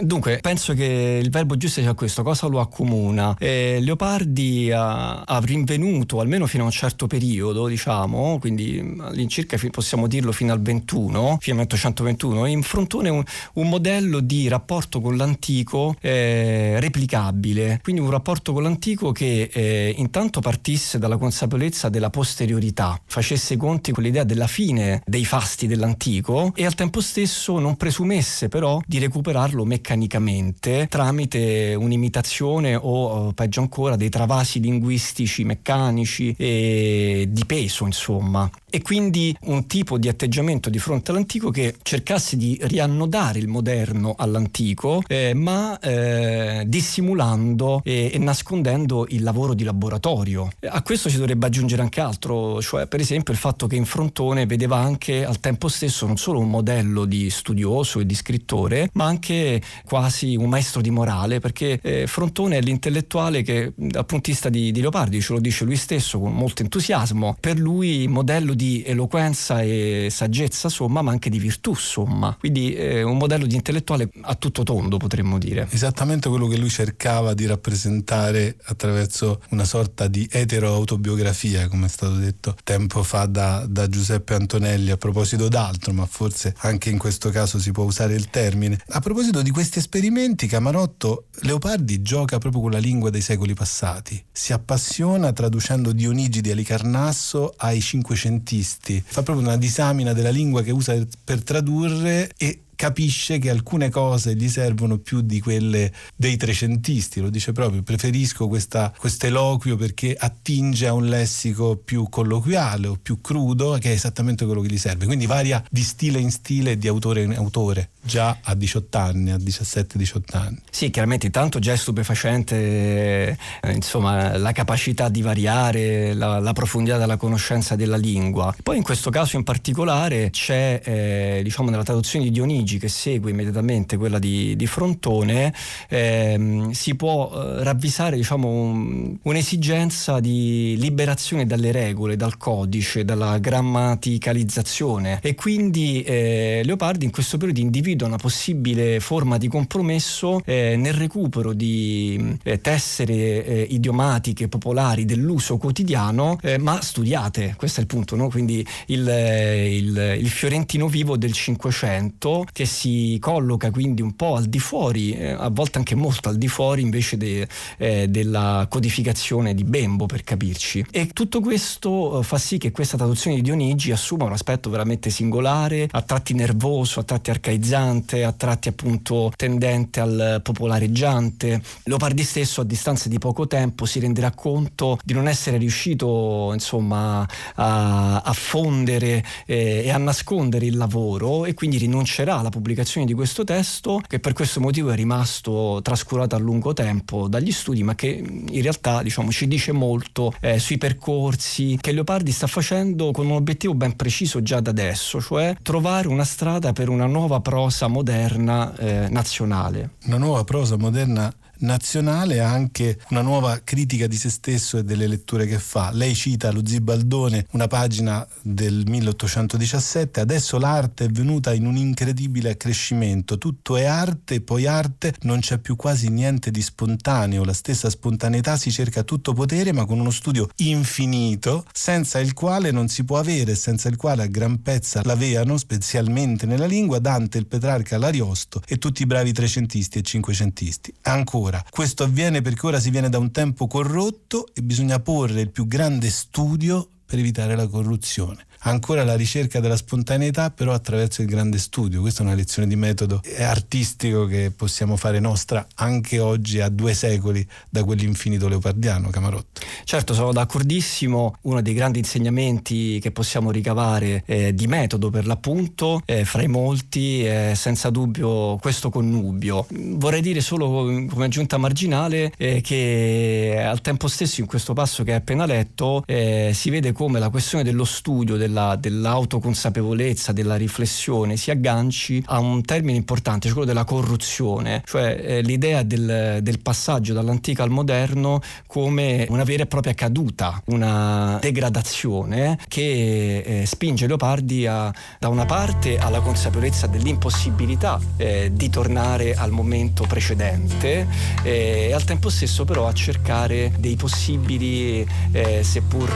Dunque, penso che il verbo giusto sia questo, cosa lo accomuna? Eh, Leopardi ha, ha, rinvenuto, almeno fino a un certo periodo, diciamo, quindi all'incirca possiamo dirlo fino al 21, fino al 1821, in frontone un, un modello di rapporto con l'antico eh, replicabile, quindi un rapporto con l'antico che eh, intanto partisse dalla consapevolezza della posteriorità, facesse conti con l'idea della fine dei fasti dell'antico e al tempo stesso non presumesse però di recuperarlo meccanicamente meccanicamente tramite un'imitazione o peggio ancora dei travasi linguistici meccanici e di peso insomma e quindi un tipo di atteggiamento di fronte all'antico che cercasse di riannodare il moderno all'antico eh, ma eh, dissimulando e, e, nascondendo il lavoro di laboratorio. A questo si dovrebbe aggiungere anche altro, cioè per esempio il fatto che in Frontone vedeva anche al tempo stesso non solo un modello di studioso e di scrittore ma anche quasi un maestro di morale perché eh, Frontone è l'intellettuale che dal punto di di, di Leopardi, ce lo dice lui stesso con molto entusiasmo, per lui modello di eloquenza e saggezza, somma, ma anche di virtù, somma. Quindi eh, un modello di intellettuale a tutto tondo, potremmo dire. Esattamente quello che lui cercava di rappresentare attraverso una sorta di etero-autobiografia, come è stato detto tempo fa da, da Giuseppe Antonelli a proposito d'altro, ma forse anche in questo caso si può usare il termine. A proposito di questi esperimenti, Camarotto Leopardi gioca proprio con la lingua dei secoli passati. Si appassiona traducendo Dionigi di Alicarnasso ai cinquecentesimi artisti, fa proprio una disamina della lingua che usa per tradurre e capisce che alcune cose gli servono più di quelle dei trecentisti, lo dice proprio, preferisco questo eloquio perché attinge a un lessico più colloquiale o più crudo, che è esattamente quello che gli serve, quindi varia di stile in stile e di autore in autore, già a 18 anni, a 17-18 anni. Sì, chiaramente intanto già è stupefacente eh, insomma, la capacità di variare, la, la, profondità della conoscenza della lingua. Poi in questo caso in particolare c'è, eh, diciamo, nella traduzione di Dionigi, Luigi che segue immediatamente quella di, di Frontone, ehm, si può eh, ravvisare diciamo, un, un'esigenza di liberazione dalle regole, dal codice, dalla grammaticalizzazione e quindi eh, Leopardi in questo periodo individua una possibile forma di compromesso eh, nel recupero di eh, tessere eh, idiomatiche popolari dell'uso quotidiano eh, ma studiate, questo è il punto, no? quindi il, il, il, fiorentino vivo del Cinquecento che si colloca quindi un po' al di fuori, eh, a volte anche molto al di fuori invece de, eh, della codificazione di Bembo per capirci. E tutto questo eh, fa sì che questa traduzione di Dionigi assuma un aspetto veramente singolare, a tratti nervoso, a tratti arcaizzante, a tratti appunto tendente al popolareggiante. Leopardi stesso a distanza di poco tempo si renderà conto di non essere riuscito insomma a, a fondere eh, e a nascondere il lavoro e quindi rinuncerà alla pubblicazione di questo testo che per questo motivo è rimasto trascurato a lungo tempo dagli studi ma che in realtà diciamo, ci dice molto eh, sui percorsi che Leopardi sta facendo con un obiettivo ben preciso già da adesso, cioè trovare una strada per una nuova prosa moderna eh, nazionale. Una nuova prosa moderna nazionale anche una nuova critica di se stesso e delle letture che fa. Lei cita lo Zibaldone, una pagina del 1817, adesso l'arte è venuta in un incredibile accrescimento, tutto è arte, poi arte, non c'è più quasi niente di spontaneo, la stessa spontaneità si cerca tutto potere ma con uno studio infinito, senza il quale non si può avere, senza il quale a gran pezza l'avevano, specialmente nella lingua, Dante, il Petrarca, l'Ariosto e tutti i bravi trecentisti e cinquecentisti. Ancora, ora. Questo avviene perché ora si viene da un tempo corrotto e bisogna porre il più grande studio per evitare la corruzione ancora la ricerca della spontaneità però attraverso il grande studio. Questa è una lezione di metodo artistico che possiamo fare nostra anche oggi a due secoli da quell'infinito leopardiano, Camarotto. Certo, sono d'accordissimo, uno dei grandi insegnamenti che possiamo ricavare eh, di metodo per l'appunto, eh, fra i molti, è senza dubbio questo connubio. Vorrei dire solo come aggiunta marginale eh, che al tempo stesso in questo passo che hai appena letto eh, si vede come la questione dello studio, del della, dell'autoconsapevolezza, della riflessione si agganci a un termine importante, cioè quello della corruzione, cioè eh, l'idea del, del, passaggio dall'antico al moderno come una vera e propria caduta, una degradazione che eh, spinge Leopardi a, da una parte alla consapevolezza dell'impossibilità eh, di tornare al momento precedente eh, e al tempo stesso però a cercare dei possibili, eh, seppur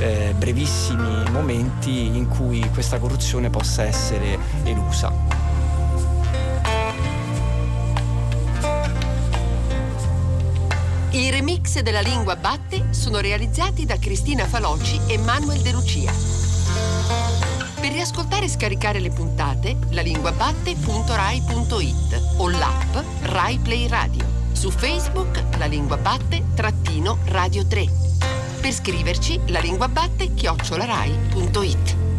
eh, brevissimi momenti momenti in cui questa corruzione possa essere elusa. I remix della lingua batte sono realizzati da Cristina Faloci e Manuel De Lucia. Per riascoltare e scaricare le puntate, lalinguabatte.rai.it o l'app Rai Play Radio. Su Facebook la lingua batte trattino radio 3. Per scriverci la lingua batte chiocciolarai.it.